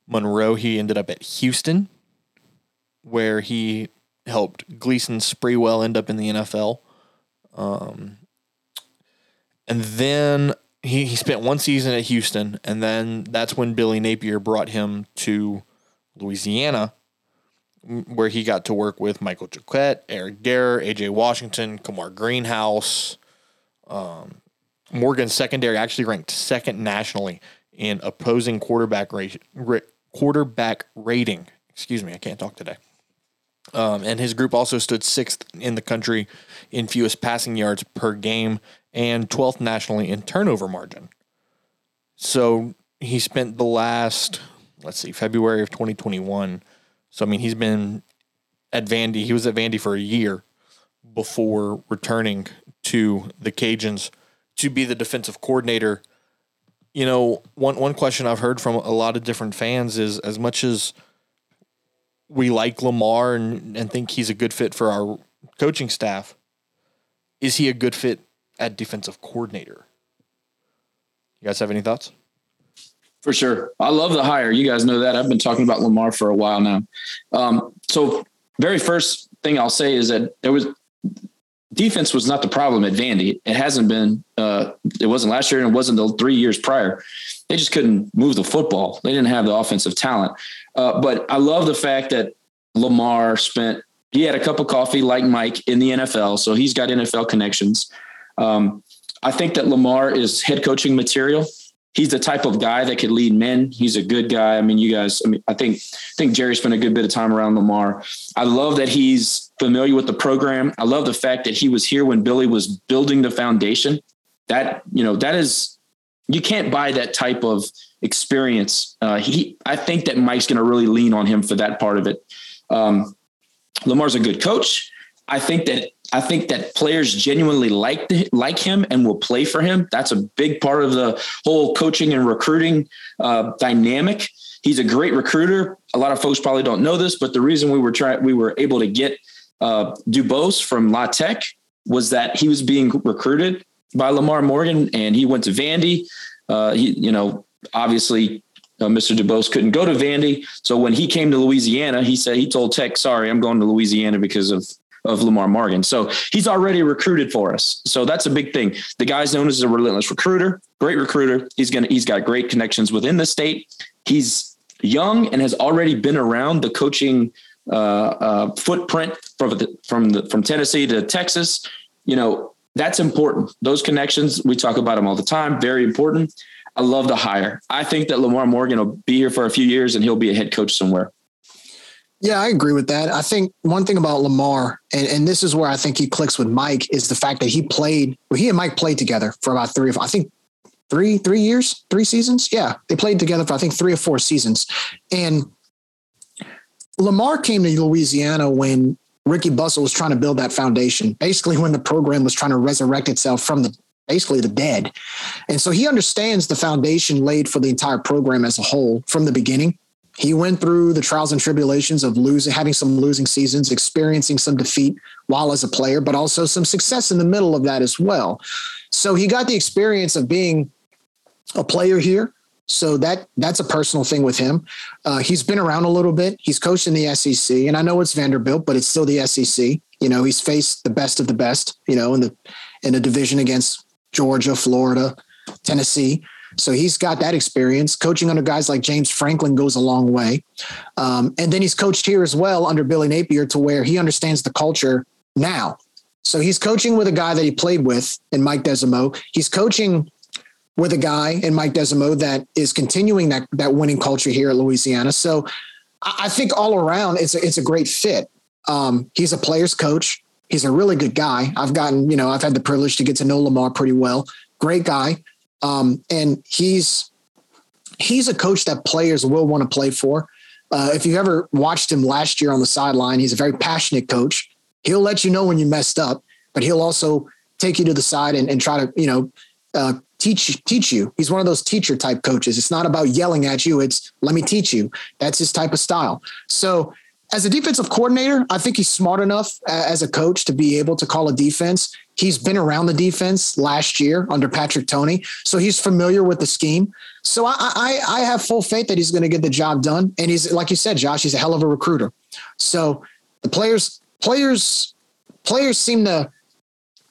Monroe, he ended up at Houston, where he helped Gleson Sprewell end up in the NFL. Um, and then he, he spent one season at Houston, and then that's when Billy Napier brought him to Louisiana, where he got to work with Michael Jacquet, Eric Garror, AJ Washington, Kamar Greenhouse. Um, Morgan's secondary actually ranked second nationally in opposing quarterback rate, quarterback rating. Excuse me, I can't talk today. Um, and his group also stood sixth in the country in fewest passing yards per game and 12th nationally in turnover margin. So he spent the last, let's see, February of 2021. So, I mean, he's been at Vandy. He was at Vandy for a year before returning to the Cajuns to be the defensive coordinator. You know, one, one question I've heard from a lot of different fans is as much as we like Lamar and, and think he's a good fit for our coaching staff, is he a good fit at defensive coordinator? You guys have any thoughts? For sure. I love the hire. You guys know that. I've been talking about Lamar for a while now. Um, so, very first thing I'll say is that there was defense was not the problem at Vandy. It hasn't been. Uh, it wasn't last year, and it wasn't the three years prior. They just couldn't move the football. They didn't have the offensive talent. Uh, but I love the fact that Lamar spent. He had a cup of coffee like Mike in the NFL, so he's got NFL connections. Um, I think that Lamar is head coaching material he's the type of guy that could lead men. He's a good guy. I mean, you guys, I mean, I think, I think Jerry spent a good bit of time around Lamar. I love that he's familiar with the program. I love the fact that he was here when Billy was building the foundation. That, you know, that is, you can't buy that type of experience. Uh, he, I think that Mike's going to really lean on him for that part of it. Um, Lamar's a good coach. I think that I think that players genuinely like the, like him and will play for him. That's a big part of the whole coaching and recruiting uh, dynamic. He's a great recruiter. A lot of folks probably don't know this, but the reason we were trying, we were able to get uh, Dubose from La Tech was that he was being recruited by Lamar Morgan, and he went to Vandy. Uh, he, you know, obviously uh, Mr. DuBose couldn't go to Vandy. So when he came to Louisiana, he said he told Tech, "Sorry, I'm going to Louisiana because of of Lamar Morgan. So he's already recruited for us. So that's a big thing. The guy's known as a relentless recruiter, great recruiter. He's gonna he's got great connections within the state. He's young and has already been around the coaching uh, uh, footprint from the, from the, from Tennessee to Texas. You know that's important. Those connections we talk about them all the time. Very important. I love the hire. I think that Lamar Morgan will be here for a few years and he'll be a head coach somewhere. Yeah, I agree with that. I think one thing about Lamar, and, and this is where I think he clicks with Mike, is the fact that he played, well, he and Mike played together for about three, of, I think three, three years, three seasons. Yeah, they played together for I think three or four seasons. And Lamar came to Louisiana when Ricky Bustle was trying to build that foundation, basically when the program was trying to resurrect itself from the basically the dead. And so he understands the foundation laid for the entire program as a whole from the beginning he went through the trials and tribulations of losing, having some losing seasons, experiencing some defeat while as a player, but also some success in the middle of that as well. So he got the experience of being a player here. So that that's a personal thing with him. Uh, he's been around a little bit. He's coached in the SEC, and I know it's Vanderbilt, but it's still the SEC. You know, he's faced the best of the best. You know, in the in a division against Georgia, Florida, Tennessee. So he's got that experience. Coaching under guys like James Franklin goes a long way. Um, and then he's coached here as well under Billy Napier to where he understands the culture now. So he's coaching with a guy that he played with in Mike Desormeaux. He's coaching with a guy in Mike Desormeaux that is continuing that that winning culture here at Louisiana. So I think all around it's a, it's a great fit. Um, he's a player's coach. He's a really good guy. I've gotten, you know, I've had the privilege to get to know Lamar pretty well. Great guy. Um, and he's he's a coach that players will want to play for. Uh, if you ever watched him last year on the sideline, he's a very passionate coach. He'll let you know when you messed up, but he'll also take you to the side and, and try to, you know, uh, teach teach you. He's one of those teacher type coaches. It's not about yelling at you. It's let me teach you. That's his type of style. So as a defensive coordinator, I think he's smart enough as a coach to be able to call a defense. He's been around the defense last year under Patrick Toney, so he's familiar with the scheme. So I, I, I have full faith that he's going to get the job done. And he's like you said, Josh, he's a hell of a recruiter. So the players, players, players seem to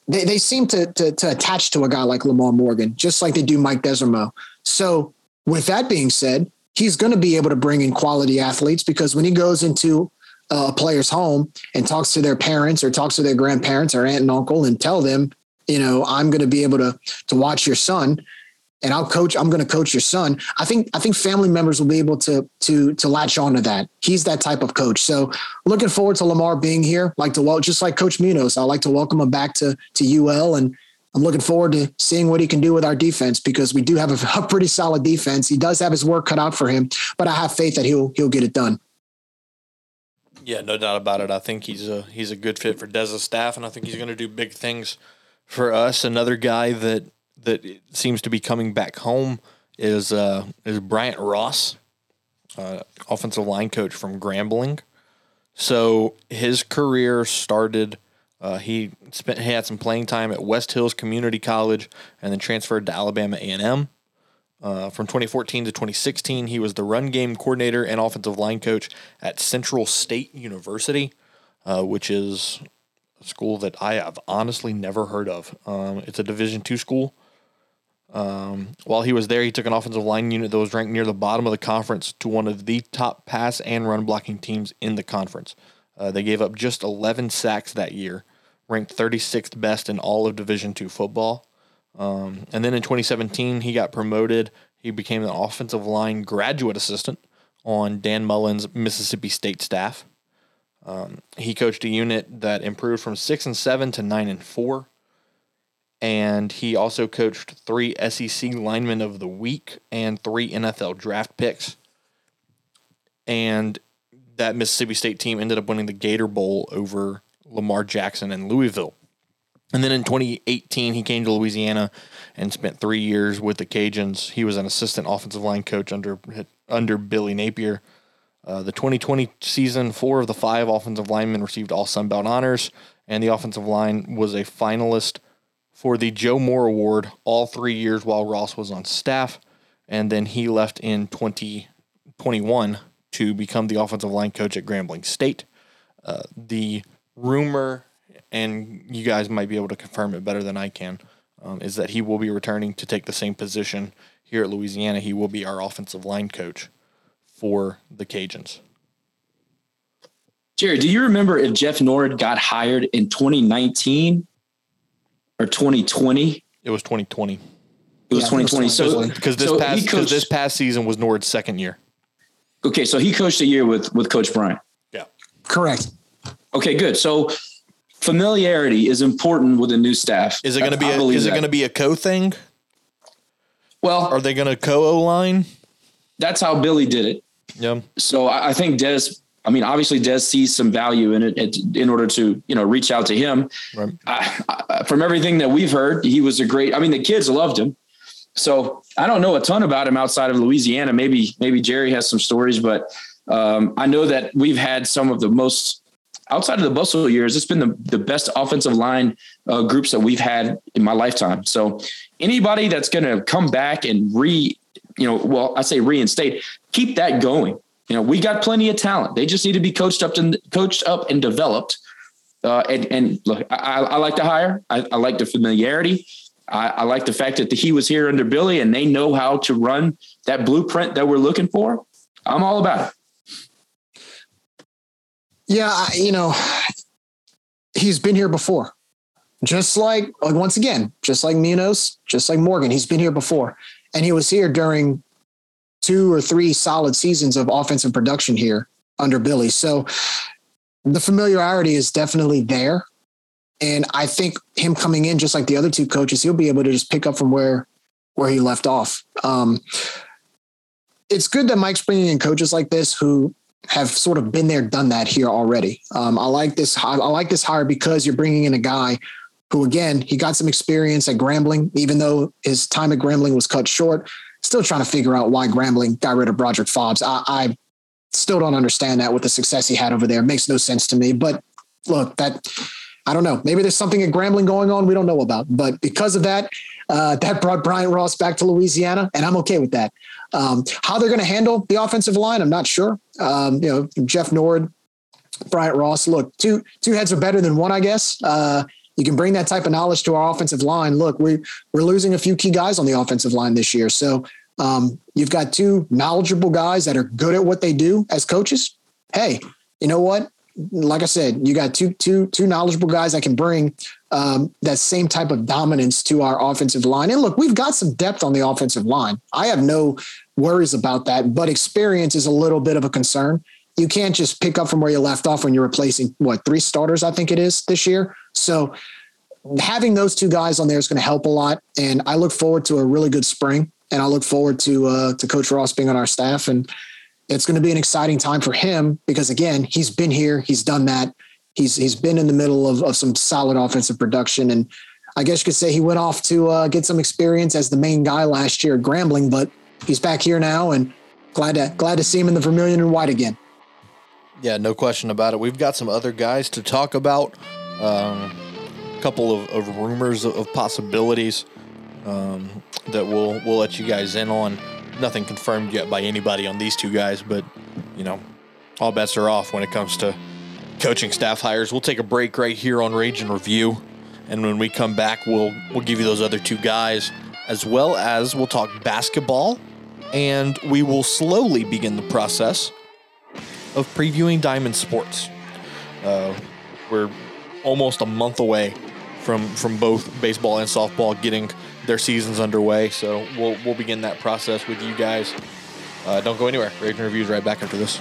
they, they seem to, to, to attach to a guy like Lamar Morgan, just like they do Mike Desormeaux. So with that being said, he's going to be able to bring in quality athletes because when he goes into a player's home and talks to their parents or talks to their grandparents or aunt and uncle and tell them, you know, I'm going to be able to to watch your son and I'll coach. I'm going to coach your son. I think I think family members will be able to to to latch on to that. He's that type of coach. So looking forward to Lamar being here. Like to well, just like Coach Munoz, I'd like to welcome him back to to UL, and I'm looking forward to seeing what he can do with our defense because we do have a, <laughs> a pretty solid defense. He does have his work cut out for him, but I have faith that he'll he'll get it done. Yeah, no doubt about it. I think he's a he's a good fit for Des's staff, and I think he's going to do big things for us. Another guy that that seems to be coming back home is uh, is Bryant Ross, uh, offensive line coach from Grambling. So his career started. Uh, he spent he had some playing time at West Hills Community College and then transferred to Alabama A and M. Uh, from 2014 to 2016, he was the run game coordinator and offensive line coach at Central State University, uh, which is a school that I have honestly never heard of. Um, it's a Division two school. Um, while he was there, he took an offensive line unit that was ranked near the bottom of the conference to one of the top pass and run blocking teams in the conference. Uh, they gave up just 11 sacks that year, ranked 36th best in all of Division two football. Um, and then in 2017, he got promoted. He became an offensive line graduate assistant on Dan Mullen's Mississippi State staff. Um, he coached a unit that improved from six and seven to nine and four and he also coached three SEC linemen of the week and three NFL draft picks. And that Mississippi State team ended up winning the Gator Bowl over Lamar Jackson and Louisville. And then in 2018, he came to Louisiana and spent three years with the Cajuns. He was an assistant offensive line coach under under Billy Napier. Uh, the 2020 season, four of the five offensive linemen received all Sun Belt honors, and the offensive line was a finalist for the Joe Moore Award all three years while Ross was on staff. And then he left in 2021 to become the offensive line coach at Grambling State. Uh, the rumor, and you guys might be able to confirm it better than I can, um, is that he will be returning to take the same position here at Louisiana. He will be our offensive line coach for the Cajuns. Jerry, do you remember if Jeff Nord got hired in 2019 or 2020? It was 2020. It was yeah, 2020. So because this so past coached, this past season was Nord's second year. Okay, so he coached a year with with Coach Bryant. Yeah, correct. Okay, good. So familiarity is important with a new staff. Is it going to be? A, is it going to be a co thing? Well, are they going to co O line? That's how Billy did it. Yeah. So I, I think Des I mean, obviously, Des sees some value in it in order to, you know, reach out to him. Right. I, from everything that we've heard, he was a great. I mean, the kids loved him. So I don't know a ton about him outside of Louisiana. Maybe maybe Jerry has some stories, but um, I know that we've had some of the most outside of the Bustle years. It's been the, the best offensive line uh, groups that we've had in my lifetime. So anybody that's going to come back and re, you know, well, I say reinstate, keep that going you know, we got plenty of talent. They just need to be coached up and coached up and developed. Uh, and, and look, I, I, like to hire. I, I like the familiarity. I, I, like the fact that the, he was here under Billy and they know how to run that blueprint that we're looking for. I'm all about it. Yeah, you know, he's been here before. Just like, like once again, just like Munoz, just like Morgan, he's been here before, and he was here during two or three solid seasons of offensive production here under Billy. So the familiarity is definitely there. And I think him coming in, just like the other two coaches, he'll be able to just pick up from where where he left off. Um, it's good that Mike's bringing in coaches like this who have sort of been there, done that here already. Um, I like this. I like this hire because you're bringing in a guy who, again, he got some experience at Grambling, even though his time at Grambling was cut short. Still trying to figure out why Grambling got rid of Broderick Fobbs. I, I still don't understand that with the success he had over there. It makes no sense to me. But look, that I don't know. Maybe there's something at Grambling going on we don't know about. But because of that, uh, <laughs> that brought Brian Ross back to Louisiana, and I'm okay with that. Um, how they're going to handle the offensive line, I'm not sure. Um, you know, Jeff Nord, Bryant Ross. Look, two two heads are better than one, I guess. Uh, you can bring that type of knowledge to our offensive line. Look, we we're losing a few key guys on the offensive line this year, so um, you've got two knowledgeable guys that are good at what they do as coaches. Hey, you know what? Like I said, you got two two two knowledgeable guys that can bring um, that same type of dominance to our offensive line. And look, we've got some depth on the offensive line. I have no worries about that, but experience is a little bit of a concern. You can't just pick up from where you left off when you're replacing what three starters, I think it is this year. So having those two guys on there is going to help a lot. And I look forward to a really good spring. And I look forward to uh, to Coach Ross being on our staff. And it's going to be an exciting time for him because again, he's been here, he's done that. He's he's been in the middle of, of some solid offensive production. And I guess you could say he went off to uh, get some experience as the main guy last year at Grambling, but he's back here now and glad to glad to see him in the vermilion and white again. Yeah, no question about it. We've got some other guys to talk about. Um, a couple of, of rumors of, possibilities um, that we'll we'll let you guys in on. Nothing confirmed yet by anybody on these two guys, but you know, all bets are off when it comes to coaching staff hires. We'll take a break right here on Ragin' Review, and when we come back, we'll we'll give you those other two guys as well as we'll talk basketball, and we will slowly begin the process of previewing Diamond Sports. Uh, we're almost a month away from from both baseball and softball getting their seasons underway, so we'll we'll begin that process with you guys. Uh, don't go anywhere. Ragin' Review's right back after this.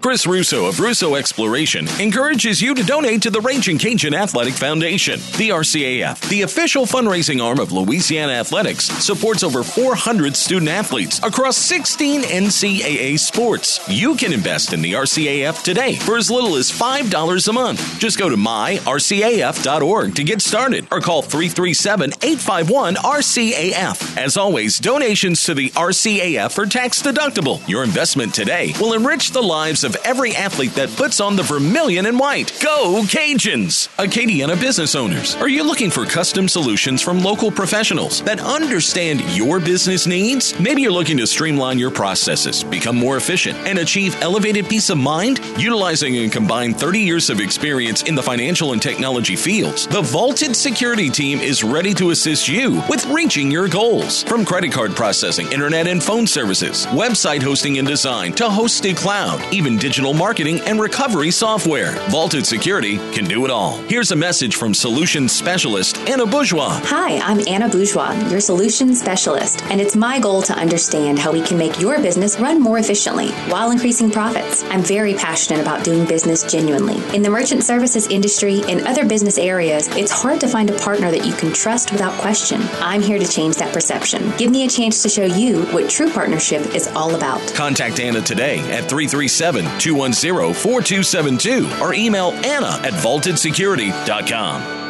Chris Russo of Russo Exploration encourages you to donate to the Ragin' Cajun Athletic Foundation. The RCAF, the official fundraising arm of Louisiana Athletics, supports over 400 student athletes across 16 NCAA sports. You can invest in the RCAF today for as little as $5 a month. Just go to myrcaf.org to get started or call 337 851 RCAF. As always, donations to the RCAF are tax deductible. Your investment today will enrich the lives of of every athlete that puts on the vermilion and white. Go Cajuns! Acadiana business owners, are you looking for custom solutions from local professionals that understand your business needs? Maybe you're looking to streamline your processes, become more efficient, and achieve elevated peace of mind? Utilizing and combined 30 years of experience in the financial and technology fields, the Vaulted Security Team is ready to assist you with reaching your goals. From credit card processing, internet and phone services, website hosting and design, to hosted cloud, even digital marketing, and recovery software. Vaulted Security can do it all. Here's a message from solutions specialist Anna Bourgeois. Hi, I'm Anna Bourgeois, your solutions specialist, and it's my goal to understand how we can make your business run more efficiently while increasing profits. I'm very passionate about doing business genuinely. In the merchant services industry and other business areas, it's hard to find a partner that you can trust without question. I'm here to change that perception. Give me a chance to show you what true partnership is all about. Contact Anna today at 337 210 4272 or email Anna at vaultedsecurity.com.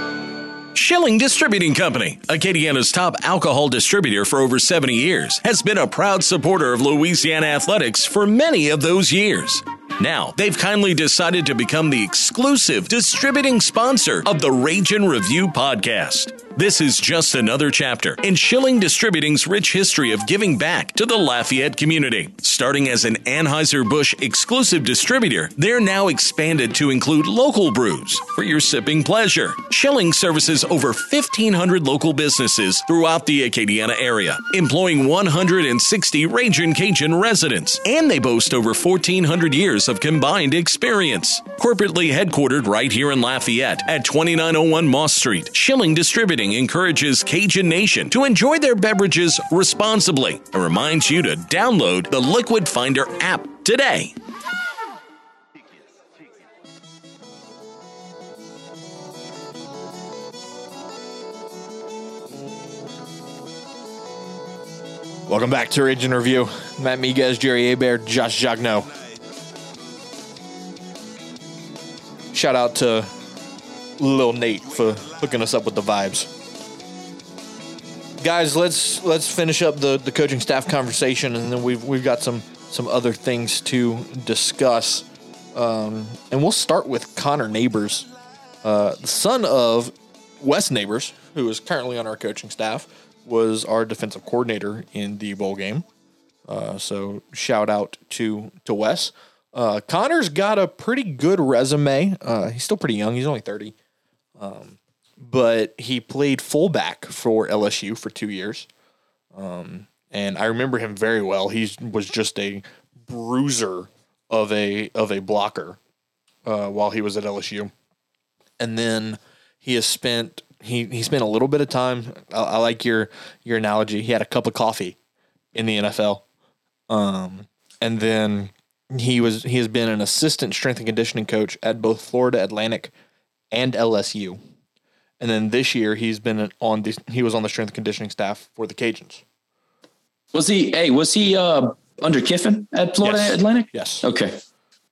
Schilling Distributing Company, Acadiana's top alcohol distributor for over 70 years, has been a proud supporter of Louisiana athletics for many of those years. Now, they've kindly decided to become the exclusive distributing sponsor of the Ragin' Review podcast. This is just another chapter in Schilling Distributing's rich history of giving back to the Lafayette community. Starting as an Anheuser-Busch exclusive distributor, they're now expanded to include local brews for your sipping pleasure. Schilling services over 1,500 local businesses throughout the Acadiana area, employing 160 Ragin' Cajun residents, and they boast over 1,400 years of combined experience. Corporately headquartered right here in Lafayette at 2901 Moss Street, Schilling Distributing encourages Cajun Nation to enjoy their beverages responsibly and reminds you to download the Liquid Finder app today. Welcome back to Ragin' Review. Matt Miguez, Jerry Abair, Josh Jagno. Shout out to Lil Nate for hooking us up with the vibes. Guys, let's let's finish up the, the coaching staff conversation, and then we've we've got some some other things to discuss. Um, and we'll start with Connor Neighbors, uh, the son of Wes Neighbors, who is currently on our coaching staff, was our defensive coordinator in the bowl game. Uh, so shout out to to Wes. Uh, Connor's got a pretty good resume. Uh, he's still pretty young. He's only thirty, um, but he played fullback for LSU for two years. Um, and I remember him very well. He was just a bruiser of a of a blocker uh, while he was at LSU, and then he has spent he he spent a little bit of time. I, I like your your analogy. He had a cup of coffee in the NFL, um, and then he was he has been an assistant strength and conditioning coach at both Florida Atlantic and LSU, and then this year he's been on the he was on the strength and conditioning staff for the Cajuns. Was he? Hey, was he uh, under Kiffin at Florida Yes. Atlantic? Yes. Okay.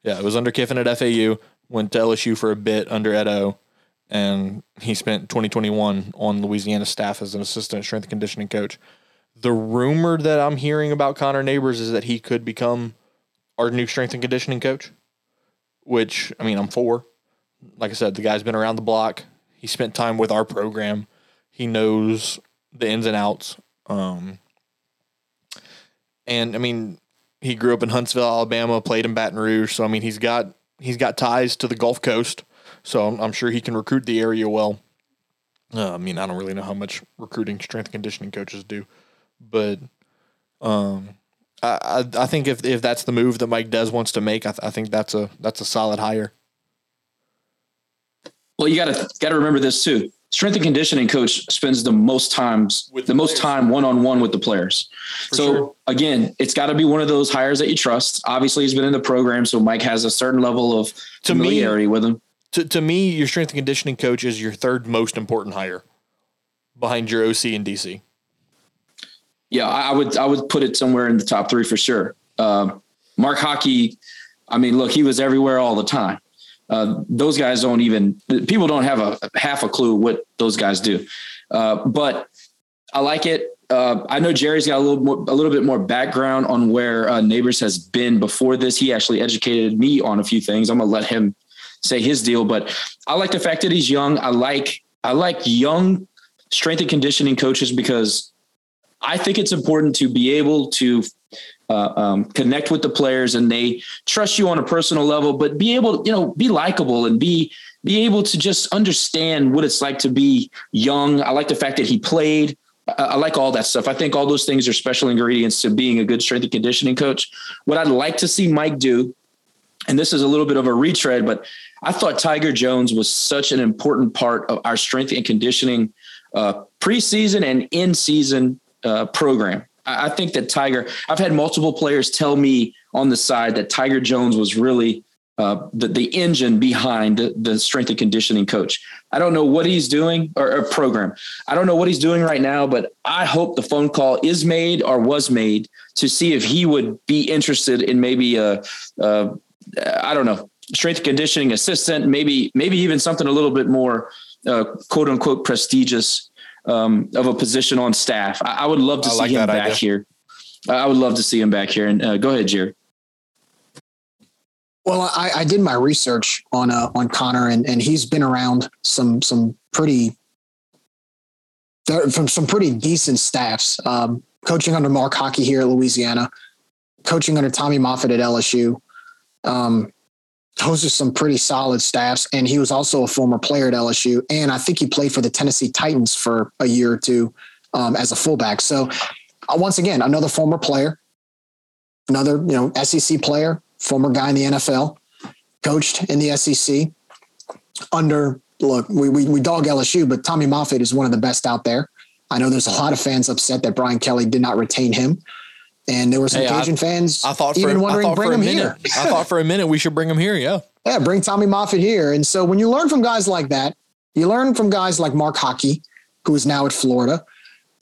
Yeah, it was under Kiffin at FAU. Went to LSU for a bit under Edo, and he spent 2021 on Louisiana staff as an assistant strength and conditioning coach. The rumor that I'm hearing about Connor Neighbors is that he could become our new strength and conditioning coach. Which I mean, I'm for. Like I said, the guy's been around the block. He spent time with our program. He knows the ins and outs. Um, and I mean, he grew up in Huntsville, Alabama, played in Baton Rouge. So I mean, he's got he's got ties to the Gulf Coast. So I'm, I'm sure he can recruit the area well. Uh, I mean, I don't really know how much recruiting strength and conditioning coaches do, but um, I, I I think if if that's the move that Mike Des wants to make, I, th- I think that's a that's a solid hire. Well, you gotta gotta remember this too. Strength and conditioning coach spends the most times With the the most time one on one with the players. so sure. again, it's got to be one of those hires that you trust. Obviously, he's been in the program, so Mike has a certain level of To me- familiarity with him. To to me, your strength and conditioning coach is your third most important hire, behind your OC and DC. Yeah, I, I would I would put it somewhere in the top three for sure. Um, Mark Hocke, I mean, look, he was everywhere all the time. Uh, those guys don't even people don't have a half a clue what those guys do. Uh, but I like it. Uh, I know Jerry's got a little more, a little bit more background on where uh, Neighbors has been before this. He actually educated me on a few things. I'm gonna let him say his deal, but I like the fact that he's young. I like I like young strength and conditioning coaches because I think it's important to be able to uh, um, connect with the players and they trust you on a personal level, but be able, you know, be likable and be be able to just understand what it's like to be young. I like the fact that he played. I, I like all that stuff. I think all those things are special ingredients to being a good strength and conditioning coach. What I'd like to see Mike do, and this is a little bit of a retread, but I thought Tiger Jones was such an important part of our strength and conditioning uh, preseason and in season uh, program. I, I think that Tiger, I've had multiple players tell me on the side that Tiger Jones was really uh, the, the engine behind the, the strength and conditioning coach. I don't know what he's doing or, or program. I don't know what he's doing right now, but I hope the phone call is made or was made to see if he would be interested in maybe a, a I don't know, strength conditioning assistant, maybe, maybe even something a little bit more uh, quote unquote prestigious um, of a position on staff. I, I would love to I see like him back idea. here. I would love to see him back here. And uh, go ahead, Jerry. Well, I, I did my research on uh, on Connor, and and he's been around some some pretty from some pretty decent staffs. Um, coaching under Mark Hocke here at Louisiana, coaching under Tommy Moffitt at LSU. Um, those are some pretty solid staffs, and he was also a former player at LSU, and I think he played for the Tennessee Titans for a year or two um, as a fullback. So, uh, once again, another former player, another you know SEC player, former guy in the NFL, coached in the SEC under look, we, we, we dog LSU, but Tommy Moffitt is one of the best out there. I know there's a lot of fans upset that Brian Kelly did not retain him. And there were some Hey, I- Cajun fans I thought for, even I wondering, thought bring for a him minute, here. I thought for a minute we should bring him here. Yeah. <laughs> Yeah, bring Tommy Moffitt here. And so when you learn from guys like that, you learn from guys like Mark Hocke, who is now at Florida,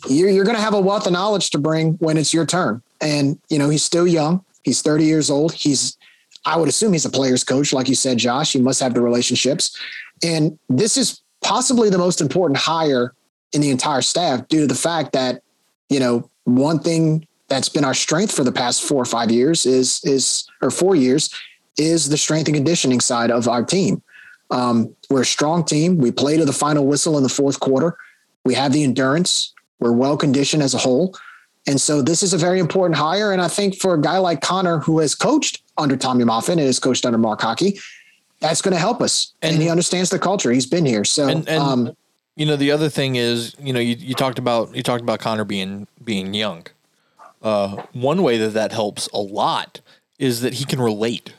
you're, you're going to have a wealth of knowledge to bring when it's your turn. And, you know, he's still young. He's 30 years old. He's, I would assume he's a player's coach. Like you said, Josh, he must have the relationships. And this is possibly the most important hire in the entire staff due to the fact that, you know, one thing that's been our strength for the past four or five years is, is, or four years is the strength and conditioning side of our team. Um, we're a strong team. We play to the final whistle in the fourth quarter. We have the endurance. We're well conditioned as a whole. And so this is a very important hire. And I think for a guy like Connor, who has coached under Tommy Moffitt and has coached under Mark Hocke, that's going to help us. And, and, he understands the culture. He's been here. So, and, and um, you know, the other thing is, you know, you, you talked about, you talked about Connor being, being young. Uh, one way that that helps a lot is that he can relate.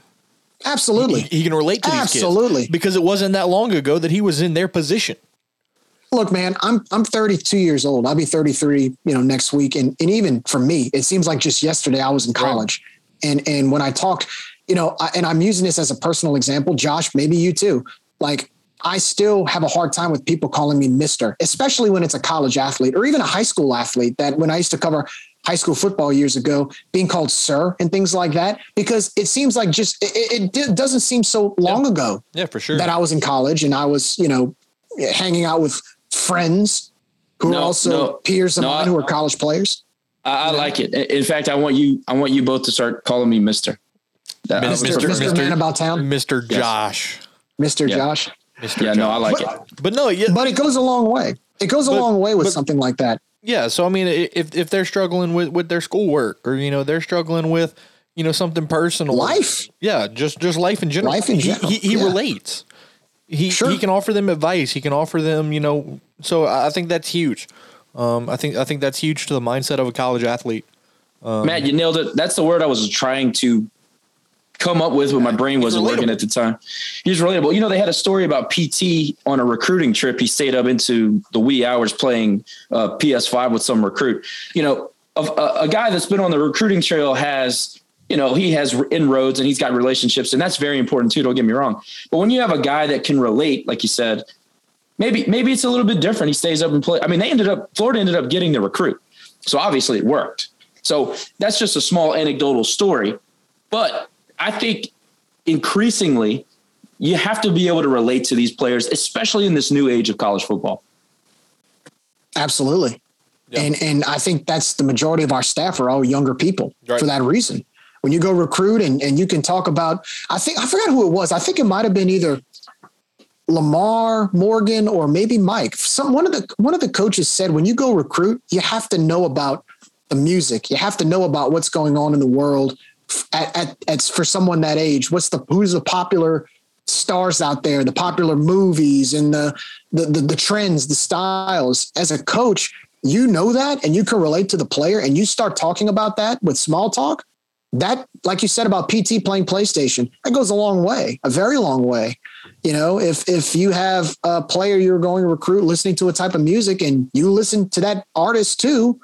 Absolutely. He, he can relate to Absolutely. these kids. Absolutely, Because it wasn't that long ago that he was in their position look, man, I'm I'm 32 years old. I'll be 33, you know, next week. And and even for me, it seems like just yesterday I was in college. Right. And and when I talked, you know, I, and I'm using this as a personal example, Josh, maybe you too. Like I still have a hard time with people calling me Mister, especially when it's a college athlete or even a high school athlete. That when I used to cover high school football years ago, being called sir and things like that, because it seems like just it, it doesn't seem so long yeah. ago. Yeah, for sure. That I was in college and I was, you know, hanging out with friends who no, are also no, peers of no, mine I, who are college players? I, I like it. In fact, I want you. I want you both to start calling me Mister. Mr. Mr. Mr. Man about town, Mr. Josh, Mr. Josh. Mr. Yeah, Josh. no, I like but, it. But no, yeah, but it goes a long way. It goes a but, long way with but, something like that. Yeah, so I mean, if if they're struggling with with their schoolwork, or you know, they're struggling with you know something personal, life. Yeah, just just life in general. Life in general. He, he, he yeah. relates. He sure. he can offer them advice. He can offer them, you know. So I think that's huge. Um, I think I think that's huge to the mindset of a college athlete. Um, Matt, you nailed it. That's the word I was trying to come up with when my brain wasn't working at the time. He's relatable. You know, they had a story about PT on a recruiting trip. He stayed up into the wee hours playing uh, PS5 with some recruit. You know, a, a, guy that's been on the recruiting trail has you know, he has inroads and he's got relationships, and that's very important too. Don't get me wrong. But when you have a guy that can relate, like you said, maybe maybe it's a little bit different. He stays up and play. I mean, they ended up Florida ended up getting the recruit, so obviously it worked. So that's just a small anecdotal story, but I think increasingly you have to be able to relate to these players, especially in this new age of college football. Absolutely. And and I think that's the majority of our staff are all younger people right. for that reason when you go recruit and, and you can talk about, I think, I forgot who it was. I think it might have been either Lamar Morgan or maybe Mike. Some, one of the, one of the coaches said, when you go recruit, you have to know about the music. You have to know about what's going on in the world at, at, at for someone that age. What's the, who's the popular stars out there, the popular movies and the, the, the, the trends, the styles. As a coach, you know that and you can relate to the player and you start talking about that with small talk that, like you said about PT playing PlayStation, that goes a long way, a very long way. You know, if if you have a player you're going to recruit listening to a type of music and you listen to that artist too,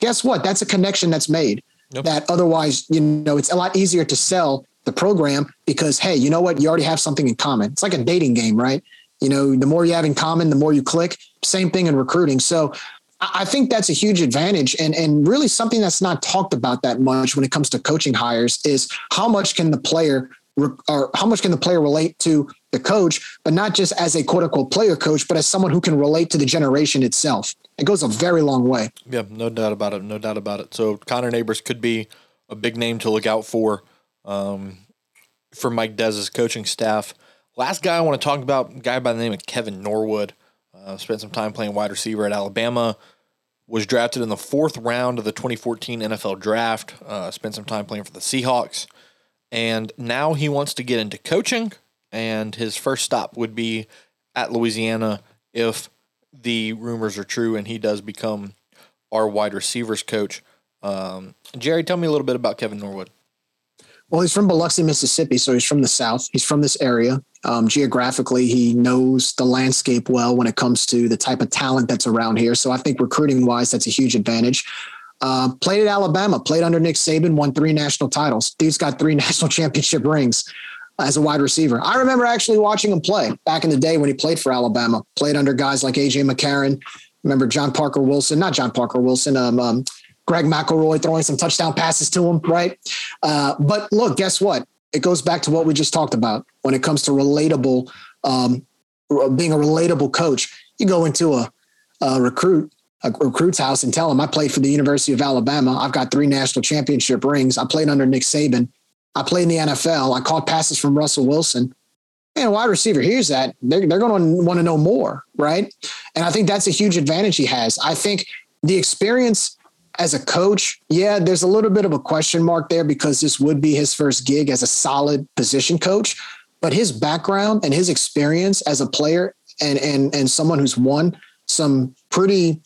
guess what? That's a connection that's made. Yep. That otherwise, you know, it's a lot easier to sell the program because hey, you know what? You already have something in common. It's like a dating game, right? You know, the more you have in common, the more you click. Same thing in recruiting. So I think that's a huge advantage and, and really something that's not talked about that much when it comes to coaching hires is how much can the player or how much can the player relate to the coach, but not just as a quote unquote player coach, but as someone who can relate to the generation itself. It goes a very long way. Yeah, no doubt about it. No doubt about it. So Connor Neighbors could be a big name to look out for um, for Mike Des's coaching staff. Last guy I want to talk about, guy by the name of Kevin Norwood. Uh, spent some time playing wide receiver at Alabama. Was drafted in the fourth round of the 2014 NFL Draft. Uh, spent some time playing for the Seahawks, and now he wants to get into coaching. And his first stop would be at Louisiana if the rumors are true, and he does become our wide receivers coach. Um, Jerry, tell me a little bit about Kevin Norwood. Well, he's from Biloxi, Mississippi, so he's from the South. He's from this area. Um, geographically, he knows the landscape well when it comes to the type of talent that's around here. So I think recruiting wise, that's a huge advantage. Uh, played at Alabama, played under Nick Saban, won three national titles. Dude's got three <laughs> national championship rings as a wide receiver. I remember actually watching him play back in the day when he played for Alabama, played under guys like AJ McCarron, Remember John Parker Wilson, not John Parker Wilson, um, um, Greg McElroy throwing some touchdown passes to him, right? Uh, but look, guess what? It goes back to what we just talked about when it comes to relatable, um, being a relatable coach. You go into a, a recruit a recruit's house and tell him I played for the University of Alabama. I've got three national championship rings. I played under Nick Saban. I played in the NFL. I caught passes from Russell Wilson. And a wide receiver hears that, they're, they're going to want to know more, right? And I think that's a huge advantage he has. I think the experience as a coach, yeah, there's a little bit of a question mark there because this would be his first gig as a solid position coach. But his background and his experience as a player and and and someone who's won some pretty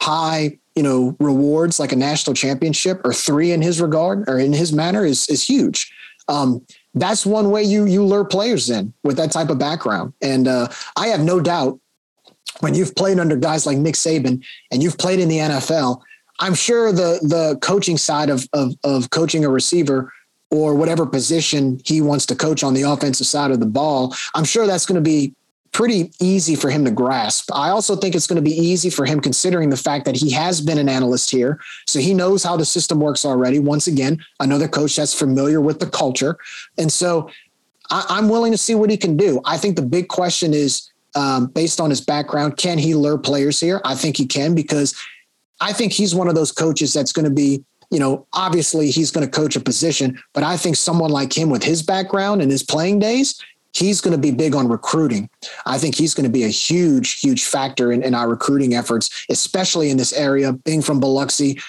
high, you know, rewards like a national championship or three in his regard or in his manner is is huge. Um, that's one way you you lure players in with that type of background. And uh, I have no doubt when you've played under guys like Nick Saban and you've played in the NFL, I'm sure the the coaching side of of, of coaching a receiver or whatever position he wants to coach on the offensive side of the ball, I'm sure that's going to be pretty easy for him to grasp. I also think it's going to be easy for him considering the fact that he has been an analyst here. So he knows how the system works already. Once again, another coach that's familiar with the culture. And so I, am willing to see what he can do. I think the big question is um, based on his background, can he lure players here? I think he can because I think he's one of those coaches that's going to be you know, obviously he's going to coach a position, but I think someone like him with his background and his playing days, he's going to be big on recruiting. I think he's going to be a huge, huge factor in, in our recruiting efforts, especially in this area, being from Biloxi,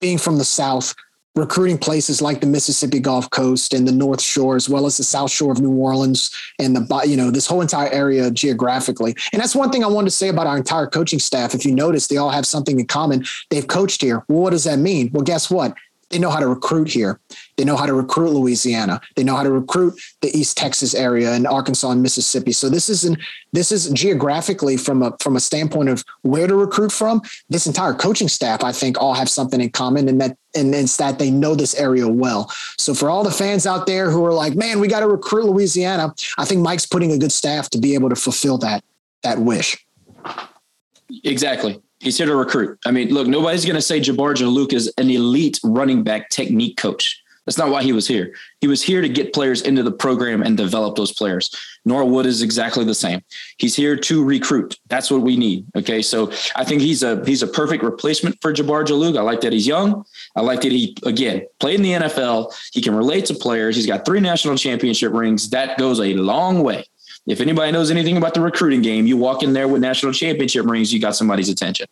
being from the South, recruiting places like the Mississippi Gulf Coast and the North Shore, as well as the South Shore of New Orleans and the, you know, this whole entire area geographically. And that's one thing I wanted to say about our entire coaching staff. If you notice, they all have something in common. They've coached here. Well, what does that mean? Well, guess what? They know how to recruit here. They know how to recruit Louisiana. They know how to recruit the East Texas area and Arkansas and Mississippi. So this isn't this is geographically from a from a standpoint of where to recruit from. This entire coaching staff, I think, all have something in common, and that and it's that they know this area well. So for all the fans out there who are like, man, we got to recruit Louisiana, I think Mike's putting a good staff to be able to fulfill that that wish. Exactly. He's here to recruit. I mean, look, nobody's going to say Jabbar Juluke is an elite running back technique coach. That's not why he was here. He was here to get players into the program and develop those players. Norwood is exactly the same. He's here to recruit. That's what we need. Okay, so I think he's a he's a perfect replacement for Jabbar Juluke. I like that he's young. I like that he again played in the NFL. He can relate to players. He's got three national championship rings. That goes a long way. If anybody knows anything about the recruiting game, you walk in there with national championship rings, you got somebody's attention.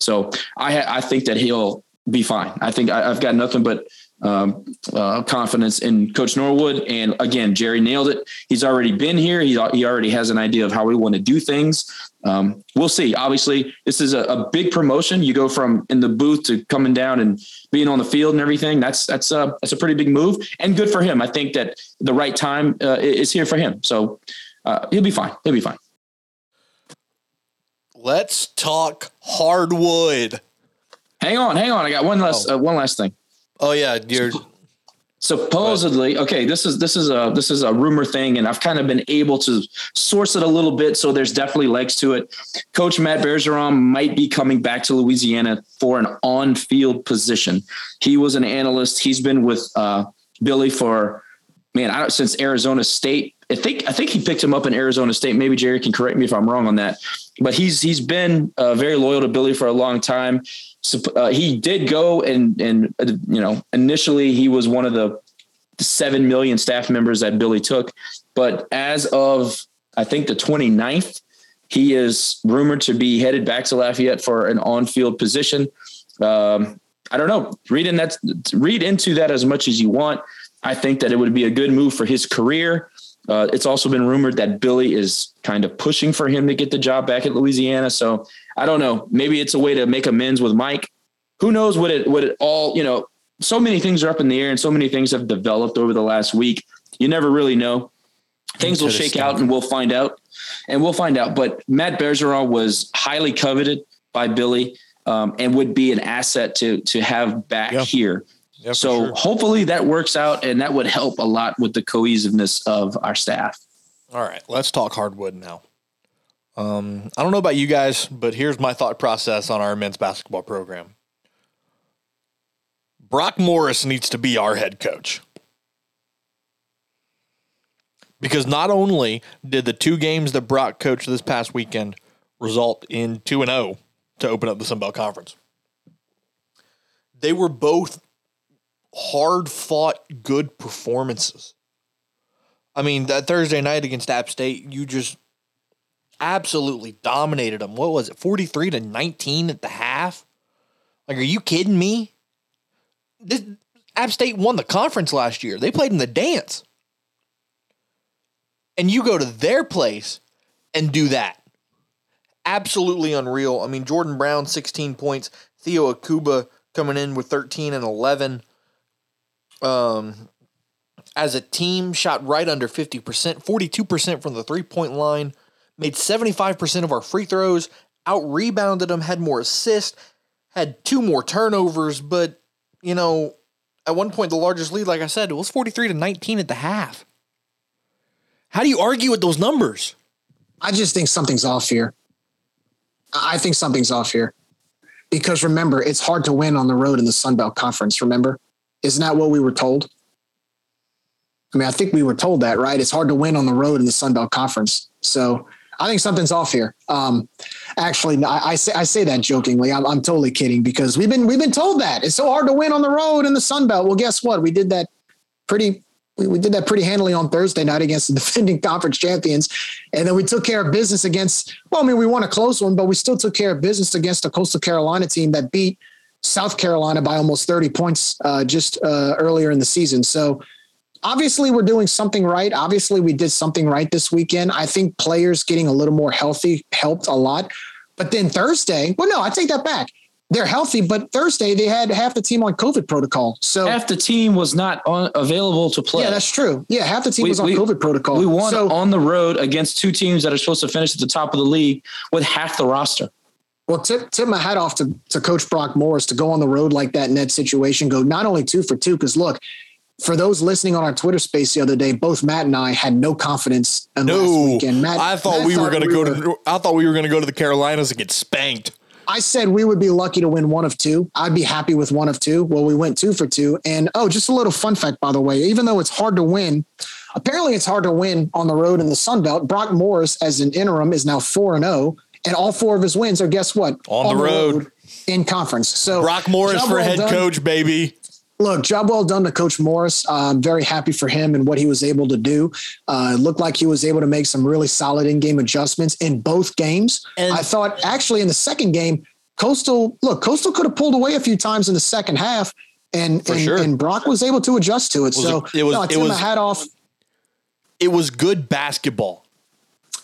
So I I think that he'll be fine. I think I, have got nothing but um, uh, confidence in Coach Norwood. And again, Jerry nailed it. He's already been here. He, he already has an idea of how we want to do things. Um, we'll see. Obviously, this is a, a, big promotion. You go from in the booth to coming down and being on the field and everything. That's that's a that's a pretty big move and good for him. I think that the right time uh, is here for him. So uh, he'll be fine. He'll be fine. Let's talk hardwood. Hang on, hang on. I got one last oh. uh, one last thing. Oh yeah, you're supposedly okay this is this is a this is a rumor thing and i've kind of been able to source it a little bit so there's definitely legs to it coach matt bergeron might be coming back to louisiana for an on-field position he was an analyst he's been with uh, billy for man i don't since arizona state I think I think he picked him up in Arizona State. Maybe Jerry can correct me if I'm wrong on that. But he's he's been uh, very loyal to Billy for a long time. So, uh, he did go and and uh, you know initially he was one of the seven million staff members that Billy took, but as of I think the 29th, he is rumored to be headed back to Lafayette for an on-field position. Um, I don't know. Read in that. Read into that as much as you want. I think that it would be a good move for his career. Uh, it's also been rumored that Billy is kind of pushing for him to get the job back at Louisiana. So I don't know. Maybe it's a way to make amends with Mike. Who knows what it what it all, you know, so many things are up in the air and so many things have developed over the last week. You never really know. Things will shake out and we'll find out. And we'll find out. But Matt Bergeron was highly coveted by Billy um, and would be an asset to to have back yeah. here. Yeah, so sure. hopefully that works out and that would help a lot with the cohesiveness of our staff. All right, let's talk hardwood now. Um, I don't know about you guys, but here's my thought process on our men's basketball program. Brock Morris needs to be our head coach. Because not only did the two games that Brock coached this past weekend result in 2 and 0 to open up the Sun Belt Conference, they were both hard fought, good performances. I mean, that Thursday night against App State, you just absolutely dominated them. What was it, 43 to 19 at the half? Like, are you kidding me? This, App State won the conference last year. They played in the dance. And you go to their place and do that. Absolutely unreal. I mean, Jordan Brown, 16 points. Theo Akwuba coming in with 13 and 11. Um, as a team, shot right under 50%, 42% from the three point line, made 75% of our free throws, out rebounded them, had more assists, had two more turnovers, but, you know, at one point, the largest lead, like I said, was 43 to 19 at the half. How do you argue with those numbers? I just think something's off here. I think something's off here. Because remember, it's hard to win on the road in the Sun Belt Conference, remember? Isn't that what we were told? I mean, I think we were told that, right? It's hard to win on the road in the Sun Belt Conference. So I think something's off here. Um, actually, I, I, say I say that jokingly. I'm, I'm totally kidding because we've been we've been told that it's so hard to win on the road in the Sun Belt. Well, guess what? We did that pretty we, we did that pretty handily on Thursday night against the <laughs> defending conference champions. And then we took care of business against, well, I mean, we won a close one, but we still took care of business against the Coastal Carolina team that beat South Carolina by almost 30 points uh, just uh, earlier in the season. So obviously we're doing something right. Obviously we did something right this weekend. I think players getting a little more healthy helped a lot. But then Thursday, well, no, I take that back they're healthy, but Thursday they had half the team on COVID protocol. So half the team was not on, available to play. Yeah, that's true. Yeah, half the team we, was on we, COVID protocol. We won so, on the road against two teams that are supposed to finish at the top of the league with half the roster. Well, tip, tip my hat off to, to Coach Brock Morris to go on the road like that in that situation. Go not only two for two, because look, for those listening on our Twitter space the other day, both Matt and I had no confidence in no, last weekend. Matt, I thought Matt we were going to go to. I thought we were going to go to the Carolinas and get spanked. I said we would be lucky to win one of two. I'd be happy with one of two. Well, we went two for two. And oh, just a little fun fact, by the way, even though it's hard to win, apparently it's hard to win on the road in the Sun Belt. Brock Morris, as an interim, is now 4 and 0. And all four of his wins are, guess what? On, on the, road. road. in conference. So Brock Morris for well head done. coach, baby look, job well done to Coach Morris. I'm very happy for him and what he was able to do. Uh, it looked like he was able to make some really solid in-game adjustments in both games. And I thought actually in the second game, Coastal, look, Coastal could have pulled away a few times in the second half, and and, sure. and, Brock was able to adjust to it. it so it was, no, it was my hat off. It was good basketball.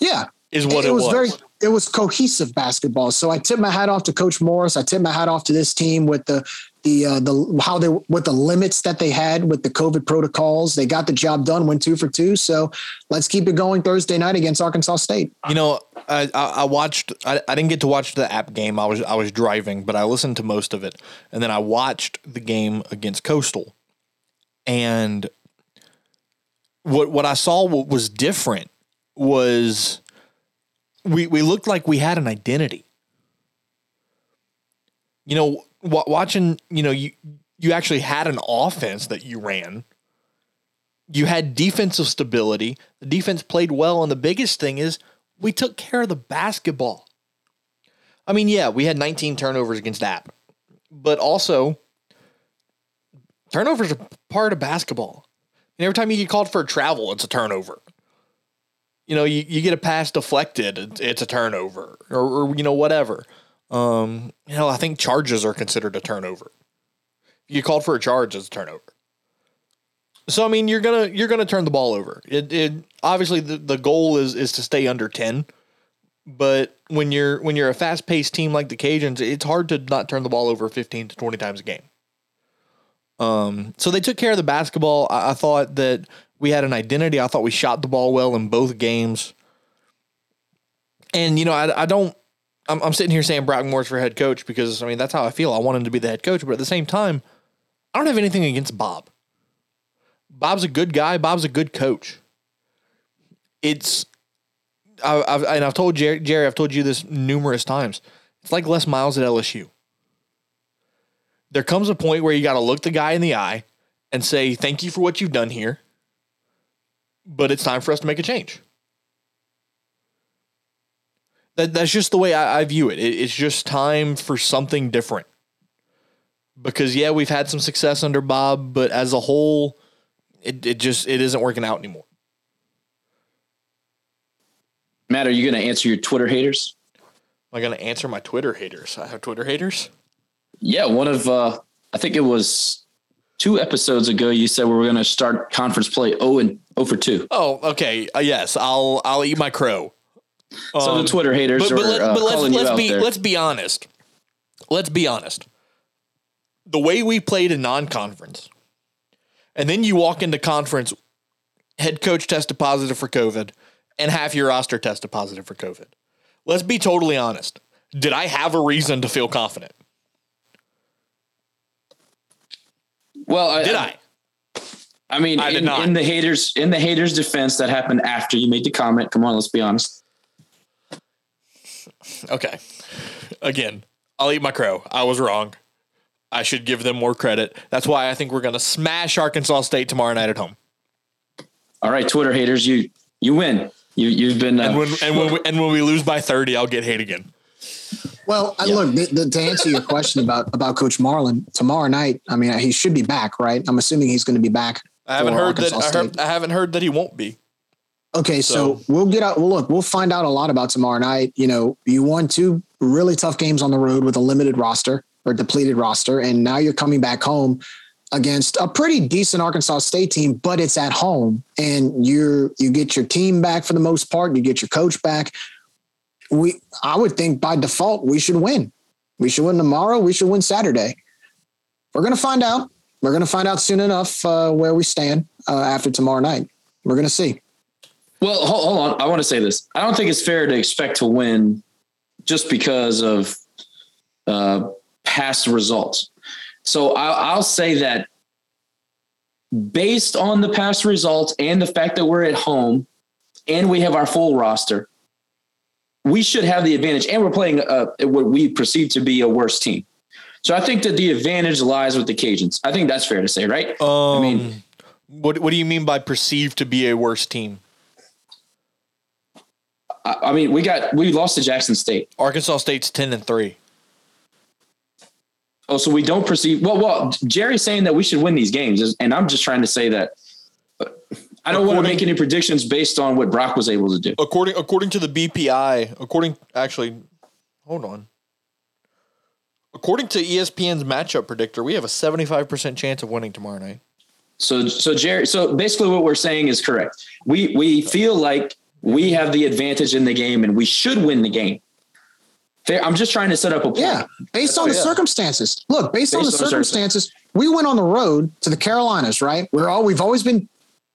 Yeah, is what it, it was. was. Very, it was cohesive basketball. So I tip my hat off to Coach Morris. I tip my hat off to this team with the the uh, the how they with the limits that they had with the COVID protocols. They got the job done, went two for two. So let's keep it going Thursday night against Arkansas State. You know, I, I watched. I, I didn't get to watch the app game. I was I was driving, but I listened to most of it, and then I watched the game against Coastal, and what what I saw what was different was we we looked like we had an identity. You know, watching, you know, you you actually had an offense that you ran. You had defensive stability. The defense played well, and the biggest thing is we took care of the basketball. I mean, yeah, we had 19 turnovers against App, but also turnovers are part of basketball. And every time you get called for a travel, it's a turnover you know, you, you get a pass deflected, it's, a turnover or, or, you know, whatever. Um, you know, I think charges are considered a turnover. You called for a charge, as a turnover. So I mean, you're gonna you're gonna turn the ball over. It, it obviously the, the goal is is to stay under ten, but when you're when you're a fast paced team like the Cajuns, it's hard to not turn the ball over fifteen to twenty times a game. Um, so they took care of the basketball. I, I thought that we had an identity. I thought we shot the ball well in both games. And, you know, I, I don't, I'm, I'm sitting here saying Brock Morris for head coach because, I mean, that's how I feel. I want him to be the head coach. But at the same time, I don't have anything against Bob. Bob's a good guy. Bob's a good coach. It's, I, I've, and I've told Jerry, Jerry, I've told you this numerous times. It's like Les Miles at LSU. There comes a point where you got to look the guy in the eye and say, "Thank you for what you've done here, but it's time for us to make a change." That that's just the way I, I view it. it. It's just time for something different. Because yeah, we've had some success under Bob, but as a whole, it, it just it isn't working out anymore. Matt, are you going to answer your Twitter haters? Am I going to answer my Twitter haters? I have Twitter haters. Yeah, one of uh, I think it was two episodes ago. You said we were going to start conference play. Oh, and oh for two. Oh, okay. Uh, yes, I'll I'll eat my crow. so Um, the Twitter haters but, but, are let, uh, but let's calling let's out be there. let's be honest. Let's be honest. The way we played in non-conference, and then you walk into conference, head coach tested positive for COVID, and half your roster tested positive for COVID. Let's be totally honest. Did I have a reason to feel confident? Well, Did I? I mean, I did in, not. in the haters in the haters' defense, that happened after you made the comment. Come on, let's be honest. Okay. Again, I'll eat my crow. I was wrong. I should give them more credit. That's why I think we're going to smash Arkansas State tomorrow night at home. All right, Twitter haters, you you win. You you've been uh, And when and when we, and when we lose by 30, I'll get hate again. Well, I look the, the, to answer your question about about Coach Marlin tomorrow night. I mean, he should be back, right? I'm assuming he's going to be back. I haven't for heard that I, heard, I haven't heard that he won't be. Okay, so, So- we'll get out. Well, look, we'll find out a lot about tomorrow night. You know, you won two really tough games on the road with a limited roster or depleted roster, and now you're coming back home against a pretty decent Arkansas State team, but it's at home, and you're you get your team back for the most part. You get your coach back. We, I would think by default we should win. We should win tomorrow. We should win Saturday. We're gonna find out. We're gonna find out soon enough uh, where we stand uh, after tomorrow night. We're gonna see. Well, hold, hold on. I want to say this. I don't think it's fair to expect to win just because of uh, past results. So I'll, I'll say that based on the past results and the fact that we're at home and we have our full roster, we should have the advantage. And we're playing uh, what we perceive to be a worse team. So I think that the advantage lies with the Cajuns. I think that's fair to say, right? Um, mean- what what do you mean by perceived to be a worse team? I, I mean, we got we lost to Jackson State. Arkansas State's 10 and 3. Oh, so we don't perceive. Well, well, Jerry's saying that we should win these games, and I'm just trying to say that I don't want to make any predictions based on what Brock was able to do. According according to the BPI, according actually hold on. According to ESPN's matchup predictor, we have a 75% chance of winning tomorrow night. So, so Jerry, so basically, what we're saying is correct. We we feel like we have the advantage in the game, and we should win the game. Fair, I'm just trying to set up a point. Yeah, based on the yeah. circumstances. Look, based, on the Based on the circumstances, we went on the road to the Carolinas, right? We're all we've always been,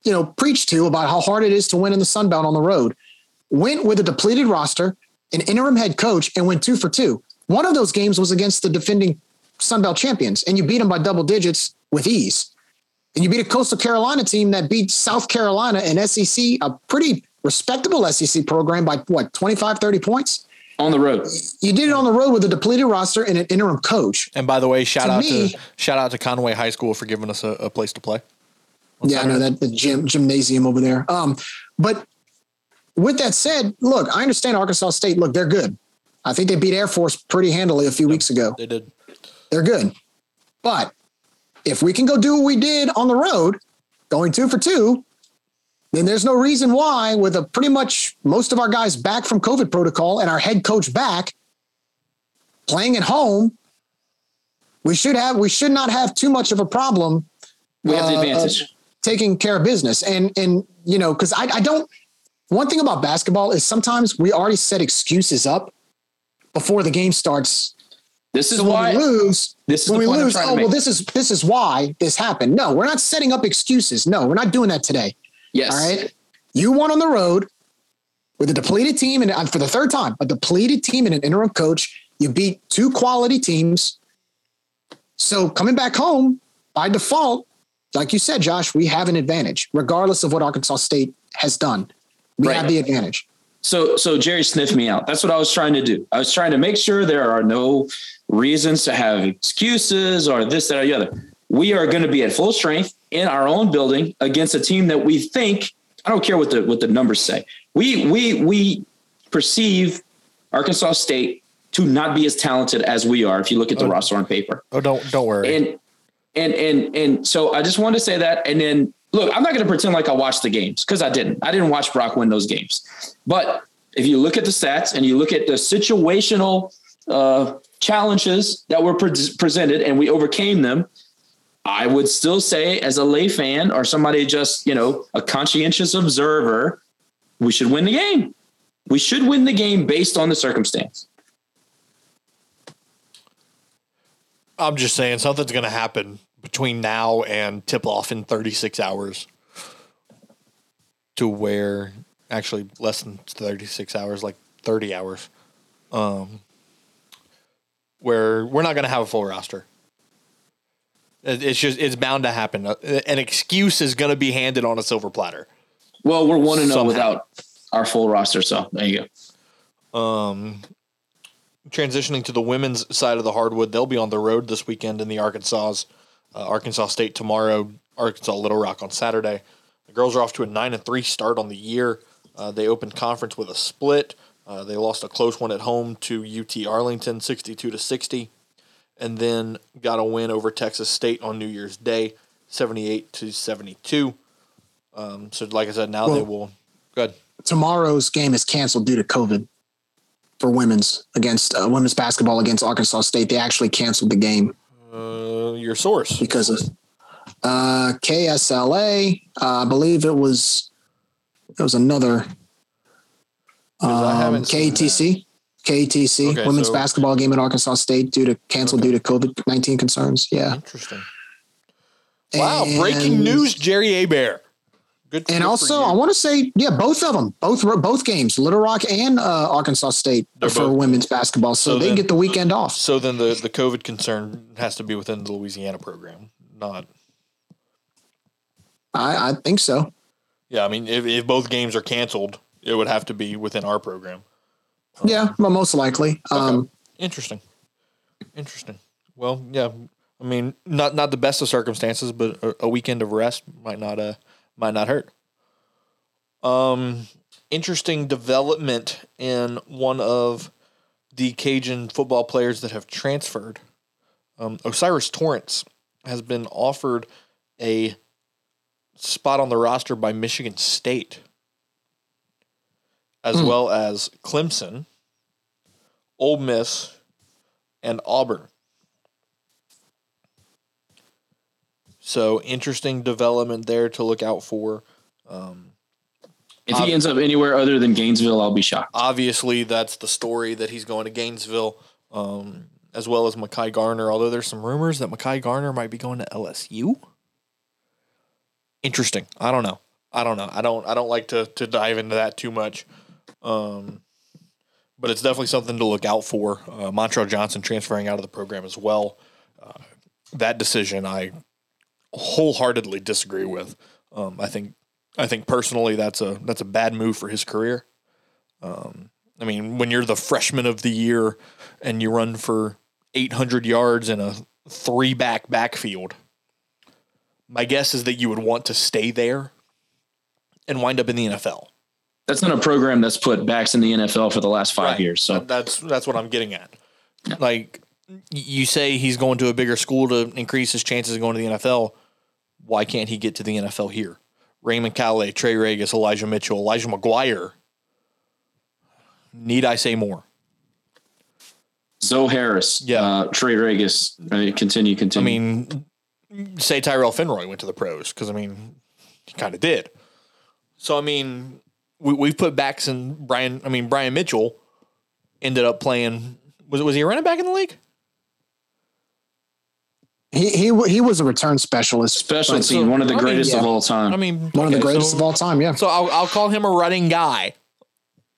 you know, preached to about how hard it is to win in the Sun Belt on the road. Went with a depleted roster, an interim head coach, and went two for two. One of those games was against the defending Sun Belt champions, and you beat them by double digits with ease. And you beat a Coastal Carolina team that beat South Carolina and SEC, a pretty respectable SEC program by what, 25, 30 points? on the road. You did it on the road with a depleted roster and an interim coach. And by the way, shout To out me- to shout out to Conway High School for giving us a, a place to play. Yeah, I know that the gym gymnasium over there. Um, but with that said, look, I understand Arkansas State. Look, they're good. I think they beat Air Force pretty handily a few weeks ago. They did. They're good. But if we can go do what we did on the road, going two for two, then there's no reason why, with a pretty much most of our guys back from COVID protocol and our head coach back playing at home, we should have we should not have too much of a problem We have the uh, advantage. of taking care of business. And and you know, because I, I don't one thing about basketball is sometimes we already set excuses up before the game starts. This is So when why. we lose, This is when we lose, oh well, this is this is why this happened. No, we're not setting up excuses. No, we're not doing that today. yes. All right. You won on the road with a depleted team, and for the third time, a depleted team and an interim coach. You beat two quality teams. So coming back home by default, like you said, Josh, we have an advantage, regardless of what Arkansas State has done. We Right. have the advantage. So so Jerry sniffed me out. That's what I was trying to do. I was trying to make sure there are no reasons to have excuses or this, that, or the other. We are going to be at full strength in our own building against a team that we think, I don't care what the what the numbers say. We we we perceive Arkansas State to not be as talented as we are if you look at the Oh. roster on paper. Oh, don't don't worry. And and and and so I just wanted to say that. And then look, I'm not going to pretend like I watched the games because I didn't. I didn't watch Brock win those games. But if you look at the stats and you look at the situational uh, challenges that were pre- presented and we overcame them, I would still say, as a lay fan or somebody just you know a conscientious observer, we should win the game. We should win the game based on the circumstance. I'm just saying something's going to happen between now and tip off in 36 hours to where actually less than 36 hours, like 30 hours, um, where we're not going to have a full roster. It's just, it's bound to happen. Uh, An excuse is going to be handed on a silver platter. Well, we're one to know Somehow. without our full roster, so there you go. Um, transitioning to the women's side of the hardwood, they'll be on the road this weekend in the Arkansas, uh, Arkansas State tomorrow, Arkansas Little Rock on Saturday. The girls are off to a nine and three start on the year. Uh, they opened conference with a split. Uh, they lost a close one at home to UT Arlington, sixty-two to sixty, and then got a win over Texas State on New Year's Day, seventy-eight to seventy-two. Um, so, like I said, now they will. Good. Tomorrow's game is canceled due to COVID for women's against uh, women's basketball against Arkansas State. They actually canceled the game Uh, your source. because of uh, KSLA. Uh, I believe it was it was another um, KTC. KTC Okay, women's so- basketball game at Arkansas State due to canceled due to COVID nineteen concerns. Yeah. Interesting. Wow, breaking news, Jerry Abair. Good. And good also. I want to say, yeah, both of them, both both games, Little Rock and uh, Arkansas State They're for both- women's basketball, so, So they then- get the weekend off. so then the the COVID concern has to be within the Louisiana program, not. I, I think so. Yeah, I mean, if, if both games are canceled, it would have to be within our program. Yeah, well, most likely. Um, Interesting. Interesting. Well, yeah. I mean, not not the best of circumstances, but a, a weekend of rest might not uh might not hurt. Um, interesting development in one of the Cajun football players that have transferred. Um, O'Cyrus Torrence has been offered a spot on the roster by Michigan State, as Hmm. well as Clemson, Ole Miss, and Auburn. So interesting development there to look out for. Um, If he ends up anywhere other than Gainesville, I'll be shocked. obviously, that's the story that he's going to Gainesville, um, as well as Mekhi Garner. Although there's some rumors that Mekhi Garner might be going to LSU. Interesting. I don't know. I don't know. I don't. I don't like to to dive into that too much. Um, but it's definitely something to look out for. Uh, Montrell Johnson transferring out of the program as well. Uh, that decision, I wholeheartedly disagree with. Um, I think I think personally that's a that's a bad move for his career. Um, I mean, when you're the freshman of the year and you run for 800 yards in a three back backfield, my guess is that you would want to stay there and wind up in the NFL. That's not a program that's put backs in the NFL for the last five Right. years. So that's that's what I'm getting at. Like you say, he's going to a bigger school to increase his chances of going to the NFL. Why can't he get to the NFL here? Raymond Calais, Trey Ragas, Elijah Mitchell, Elijah McGuire. Need I say more? Zoe Harris, Yeah. uh, Trey Ragas. I mean, continue, I mean, say Tyrell Fenroy went to the pros because I mean, he kind of did. So I mean, we we've put backs in Brian. I mean, Brian Mitchell ended up playing. Was was he a running back in the league? He he he was a return specialist, special but- team, one of the I mean, greatest of all time. I mean, one of the greatest so- of all time. Yeah, So I'll, I'll call him a running guy.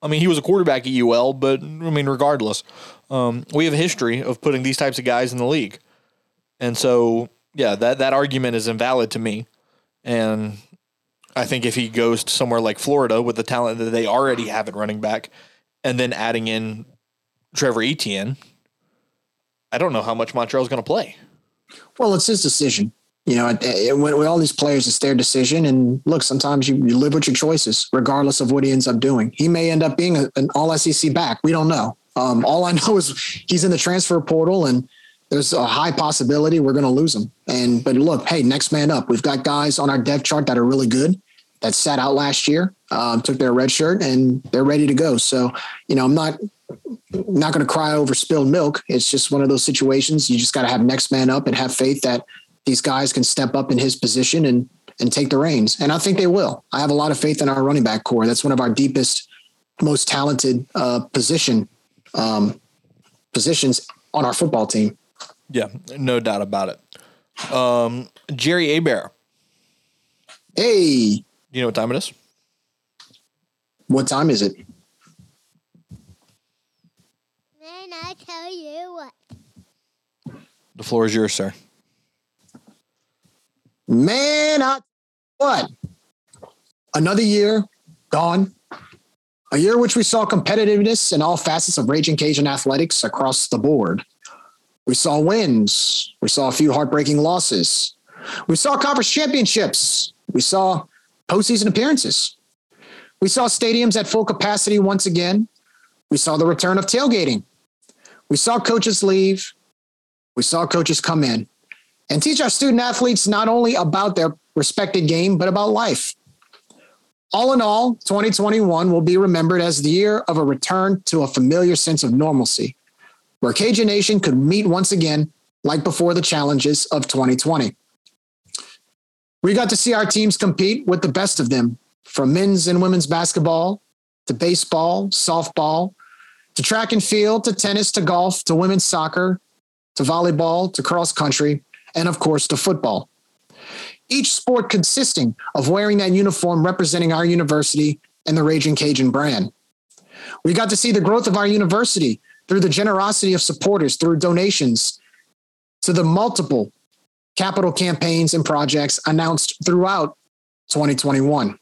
I mean, he was a quarterback at UL, but I mean, regardless, um, we have a history of putting these types of guys in the league, and so yeah, that that argument is invalid to me, and I think if he goes to somewhere like Florida with the talent that they already have at running back, and then adding in Trevor Etienne, I don't know how much Montrell's going to play. Well, it's his decision. You know, when, with all these players, it's their decision. And look, sometimes you, you live with your choices, regardless of what he ends up doing. He may end up being a, an all SEC back. We don't know. Um, all I <laughs> know is he's in the transfer portal and there's a high possibility we're going to lose him. And, but look, hey, next man up. We've got guys on our depth chart that are really good that sat out last year, um, took their red shirt and they're ready to go. So, you know, I'm not, not going to cry over spilled milk. It's just one of those situations. You just got to have next man up and have faith that these guys can step up in his position and and take the reins. And I think they will. I have a lot of faith in our running back core. That's one of our deepest, most talented uh, position um, positions on our football team. Yeah, no doubt about it. Um, Jerry Abair. Hey. Do you know what time it is? What time is it? Then I tell you what. The floor is yours, sir. Man, I, what? Another year gone. A year which we saw competitiveness in all facets of Ragin' Cajun athletics across the board. We saw wins. We saw a few heartbreaking losses. We saw conference championships. We saw postseason appearances. We saw stadiums at full capacity once again. We saw the return of tailgating. We saw coaches leave. We saw coaches come in and teach our student athletes not only about their respected game, but about life. All in all, 2021 will be remembered as the year of a return to a familiar sense of normalcy, where Cajun Nation could meet once again like before the challenges of 2020. We got to see our teams compete with the best of them, from men's and women's basketball to baseball, softball, to track and field, to tennis, to golf, to women's soccer, to volleyball, to cross country, and of course, to football. Each sport consisting of wearing that uniform representing our university and the Ragin' Cajun brand. We got to see the growth of our university through the generosity of supporters, through donations, to the multiple capital campaigns and projects announced throughout 2021.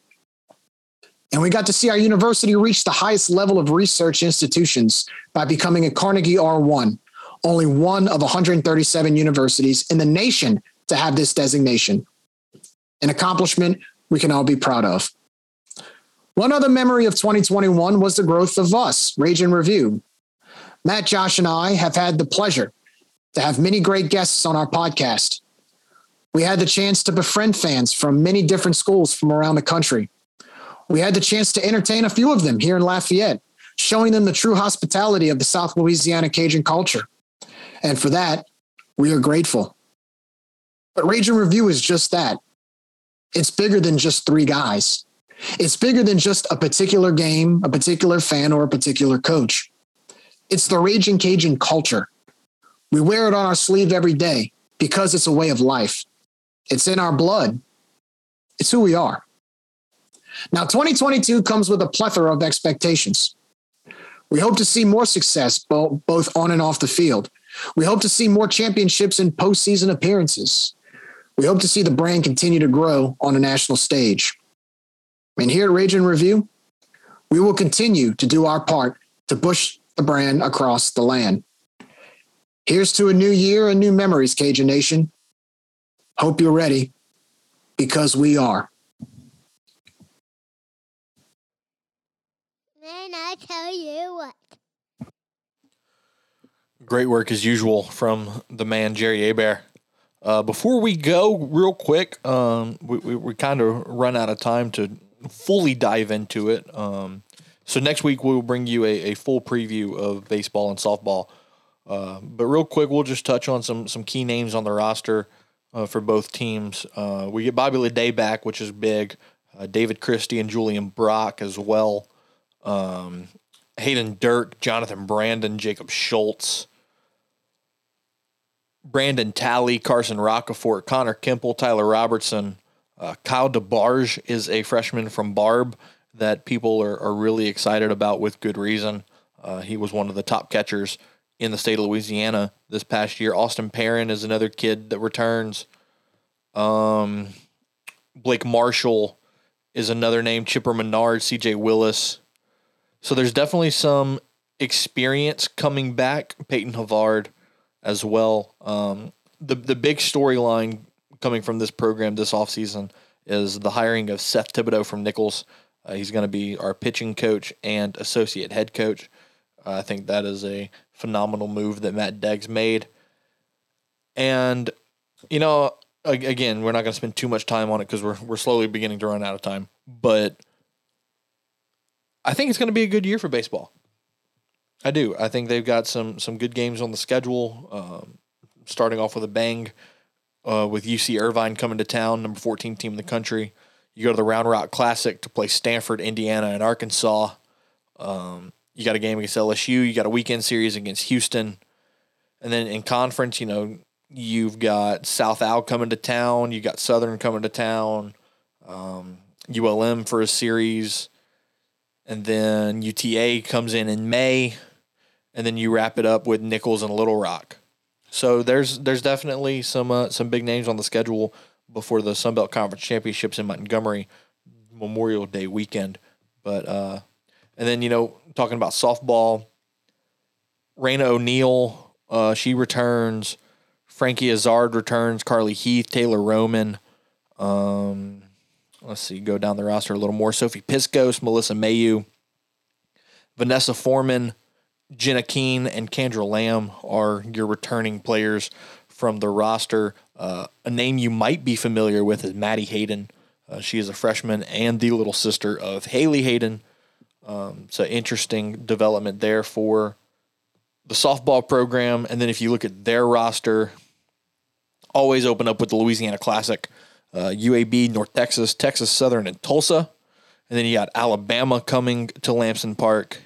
And we got to see our university reach the highest level of research institutions by becoming a Carnegie R1, only one of 137 universities in the nation to have this designation. An accomplishment we can all be proud of. One other memory of 2021 was the growth of us, Ragin' Review. Matt, Josh, and I have had the pleasure to have many great guests on our podcast. We had the chance to befriend fans from many different schools from around the country. We had the chance to entertain a few of them here in Lafayette, showing them the true hospitality of the South Louisiana Cajun culture. And for that, we are grateful. But Ragin' Review is just that. It's bigger than just three guys. It's bigger than just a particular game, a particular fan, or a particular coach. It's the Ragin' Cajun culture. We wear it on our sleeve every day because it's a way of life. It's in our blood. It's who we are. Now, 2022 comes with a plethora of expectations. We hope to see more success both on and off the field. We hope to see more championships and postseason appearances. We hope to see the brand continue to grow on a national stage. And here at Ragin' Review, we will continue to do our part to push the brand across the land. Here's to a new year and new memories, Cajun Nation. Hope you're ready because we are. Then I tell you what. Great work as usual from the man Jerry Abair. Uh, before we go, real quick, um, we, we, we kind of run out of time to fully dive into it. Um, so next week we'll bring you a, a full preview of baseball and softball. Uh, but real quick, we'll just touch on some some key names on the roster uh, for both teams. Uh, we get Bobby Leday back, which is big. Uh, David Christie and Julian Brock as well. Um, Hayden Dirk, Jonathan Brandon, Jacob Schultz. Brandon Talley, Carson Roccaforte, Connor Kimple, Tyler Robertson. Uh, Kyle DeBarge is a freshman from Barbe that people are, are really excited about with good reason. Uh, he was one of the top catchers in the state of Louisiana this past year. Austin Perrin is another kid that returns. Um, Blake Marshall is another name. Chipper Menard, C.J. Willis. So there's definitely some experience coming back. Peyton Havard as well. Um, the the big storyline coming from this program this offseason is the hiring of Seth Thibodeaux from Nicholls. Uh, he's going to be our pitching coach and associate head coach. Uh, I think that is a phenomenal move that Matt Deggs made. And, you know, again, we're not going to spend too much time on it because we're, we're slowly beginning to run out of time. But I think it's going to be a good year for baseball. I do. I think they've got some some good games on the schedule. Um, starting off with a bang uh, with UC Irvine coming to town, number 14 team in the country. You go to the Round Rock Classic to play Stanford, Indiana, and Arkansas. Um, you got a game against LSU. You got a weekend series against Houston. And then in conference, you know, you've got South Al coming to town. You got Southern coming to town. Um, ULM for a series. And then UTA comes in in May. And then you wrap it up with Nicholls and Little Rock. So there's there's definitely some uh, some big names on the schedule before the Sun Belt Conference Championships in Montgomery Memorial Day weekend. But uh, and then you know talking about softball, Raina O'Neal, uh, she returns. Frankie Azard returns. Carly Heath, Taylor Roman. Um, let's see, go down the roster a little more. Sophie Piscos, Melissa Mayeux, Vanessa Foreman, Jenna Keene and Kendra Lamb are your returning players from the roster. Uh, a name you might be familiar with is Maddie Hayden. Uh, she is a freshman and the little sister of Haley Hayden. Um, so interesting development there for the softball program. And then if you look at their roster, always open up with the Louisiana Classic, uh, UAB, North Texas, Texas Southern, and Tulsa. And then you got Alabama coming to Lamson Park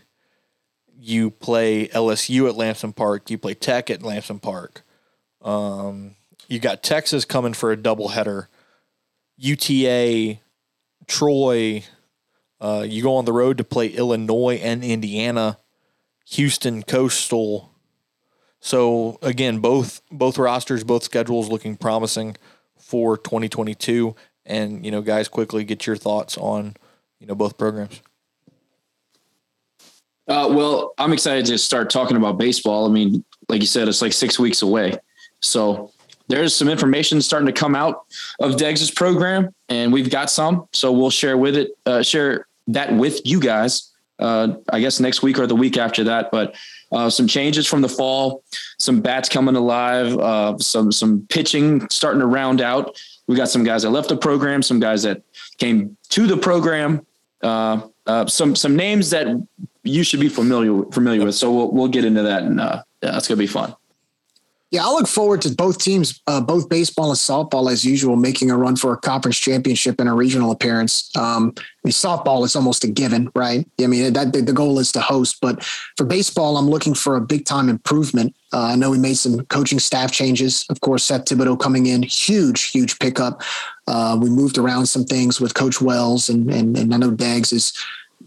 you play LSU at Lamson Park, you play Tech at Lamson Park. Um, you got Texas coming for a doubleheader, UTA, Troy. Uh, you go on the road to play Illinois and Indiana, Houston Coastal. So again, both both rosters, both schedules looking promising for 2022. And you know, guys, quickly get your thoughts on you know both programs. Uh, well, I'm excited to start talking about baseball. I mean, like you said, it's like six weeks away. So there's some information starting to come out of Deggs's program, and we've got some. So we'll share with it, uh, share that with you guys. Uh, I guess next week or the week after that. But uh, some changes from the fall, some bats coming alive, uh, some some pitching starting to round out. We got some guys that left the program, some guys that came to the program. Uh, uh, some some names that you should be familiar familiar with. So we'll we'll get into that, and uh, yeah, that's gonna be fun. Yeah, I look forward to both teams, uh, both baseball and softball, as usual, making a run for a conference championship and a regional appearance. Um, I mean, softball is almost a given, right? I mean, that the goal is to host, but for baseball, I'm looking for a big time improvement. Uh, I know we made some coaching staff changes. Of course, Seth Thibodeaux coming in, huge, huge pickup. Uh, we moved around some things with Coach Wells, and and, and I know Deggs is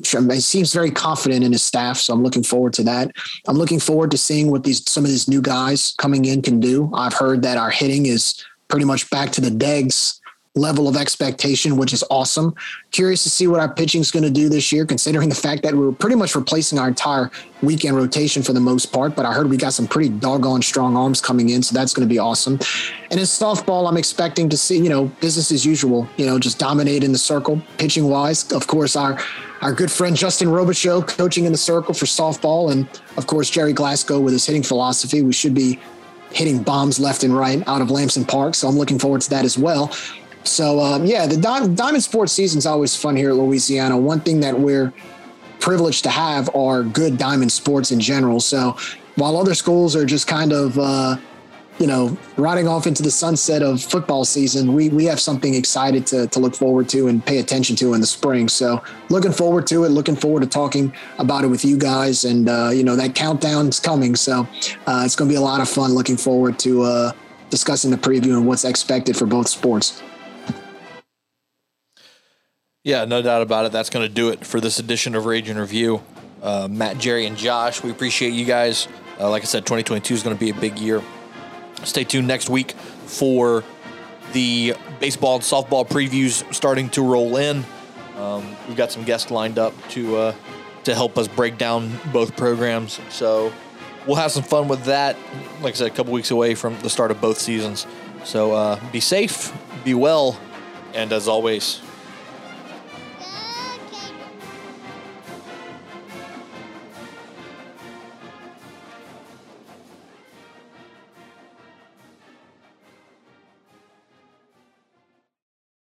he seems very confident in his staff, so I'm looking forward to that. I'm looking forward to seeing what these some of these new guys coming in can do. I've heard that our hitting is pretty much back to the Deggs level of expectation, which is awesome. Curious to see what our pitching is going to do this year, considering the fact that we are pretty much replacing our entire weekend rotation for the most part. But I heard we got some pretty doggone strong arms coming in, so that's going to be awesome. And in softball, I'm expecting to see, you know, business as usual, you know, just dominate in the circle, pitching wise. Of course, our our good friend Justin Robichaux coaching in the circle for softball, and of course Gerry Glasco with his hitting philosophy. We should be hitting bombs left and right out of Lamson Park, so I'm looking forward to that as well. So um, yeah, the Diamond Sports season is always fun here at Louisiana. One thing that we're privileged to have are good Diamond Sports in general. So while other schools are just kind of uh, you know, riding off into the sunset of football season, we we have something excited to to look forward to and pay attention to in the spring. So looking forward to it. Looking forward to talking about it with you guys. And uh, you know that countdown's coming, so uh, it's going to be a lot of fun. Looking forward to uh, discussing the preview and what's expected for both sports. Yeah, no doubt about it. That's going to do it for this edition of Ragin' Review. Uh, Matt, Jerry, and Josh, we appreciate you guys. Uh, like I said, 2022 is going to be a big year. Stay tuned next week for the baseball and softball previews starting to roll in. Um, we've got some guests lined up to uh, to help us break down both programs. So we'll have some fun with that. Like I said, a couple weeks away from the start of both seasons. So uh, be safe, be well, and as always,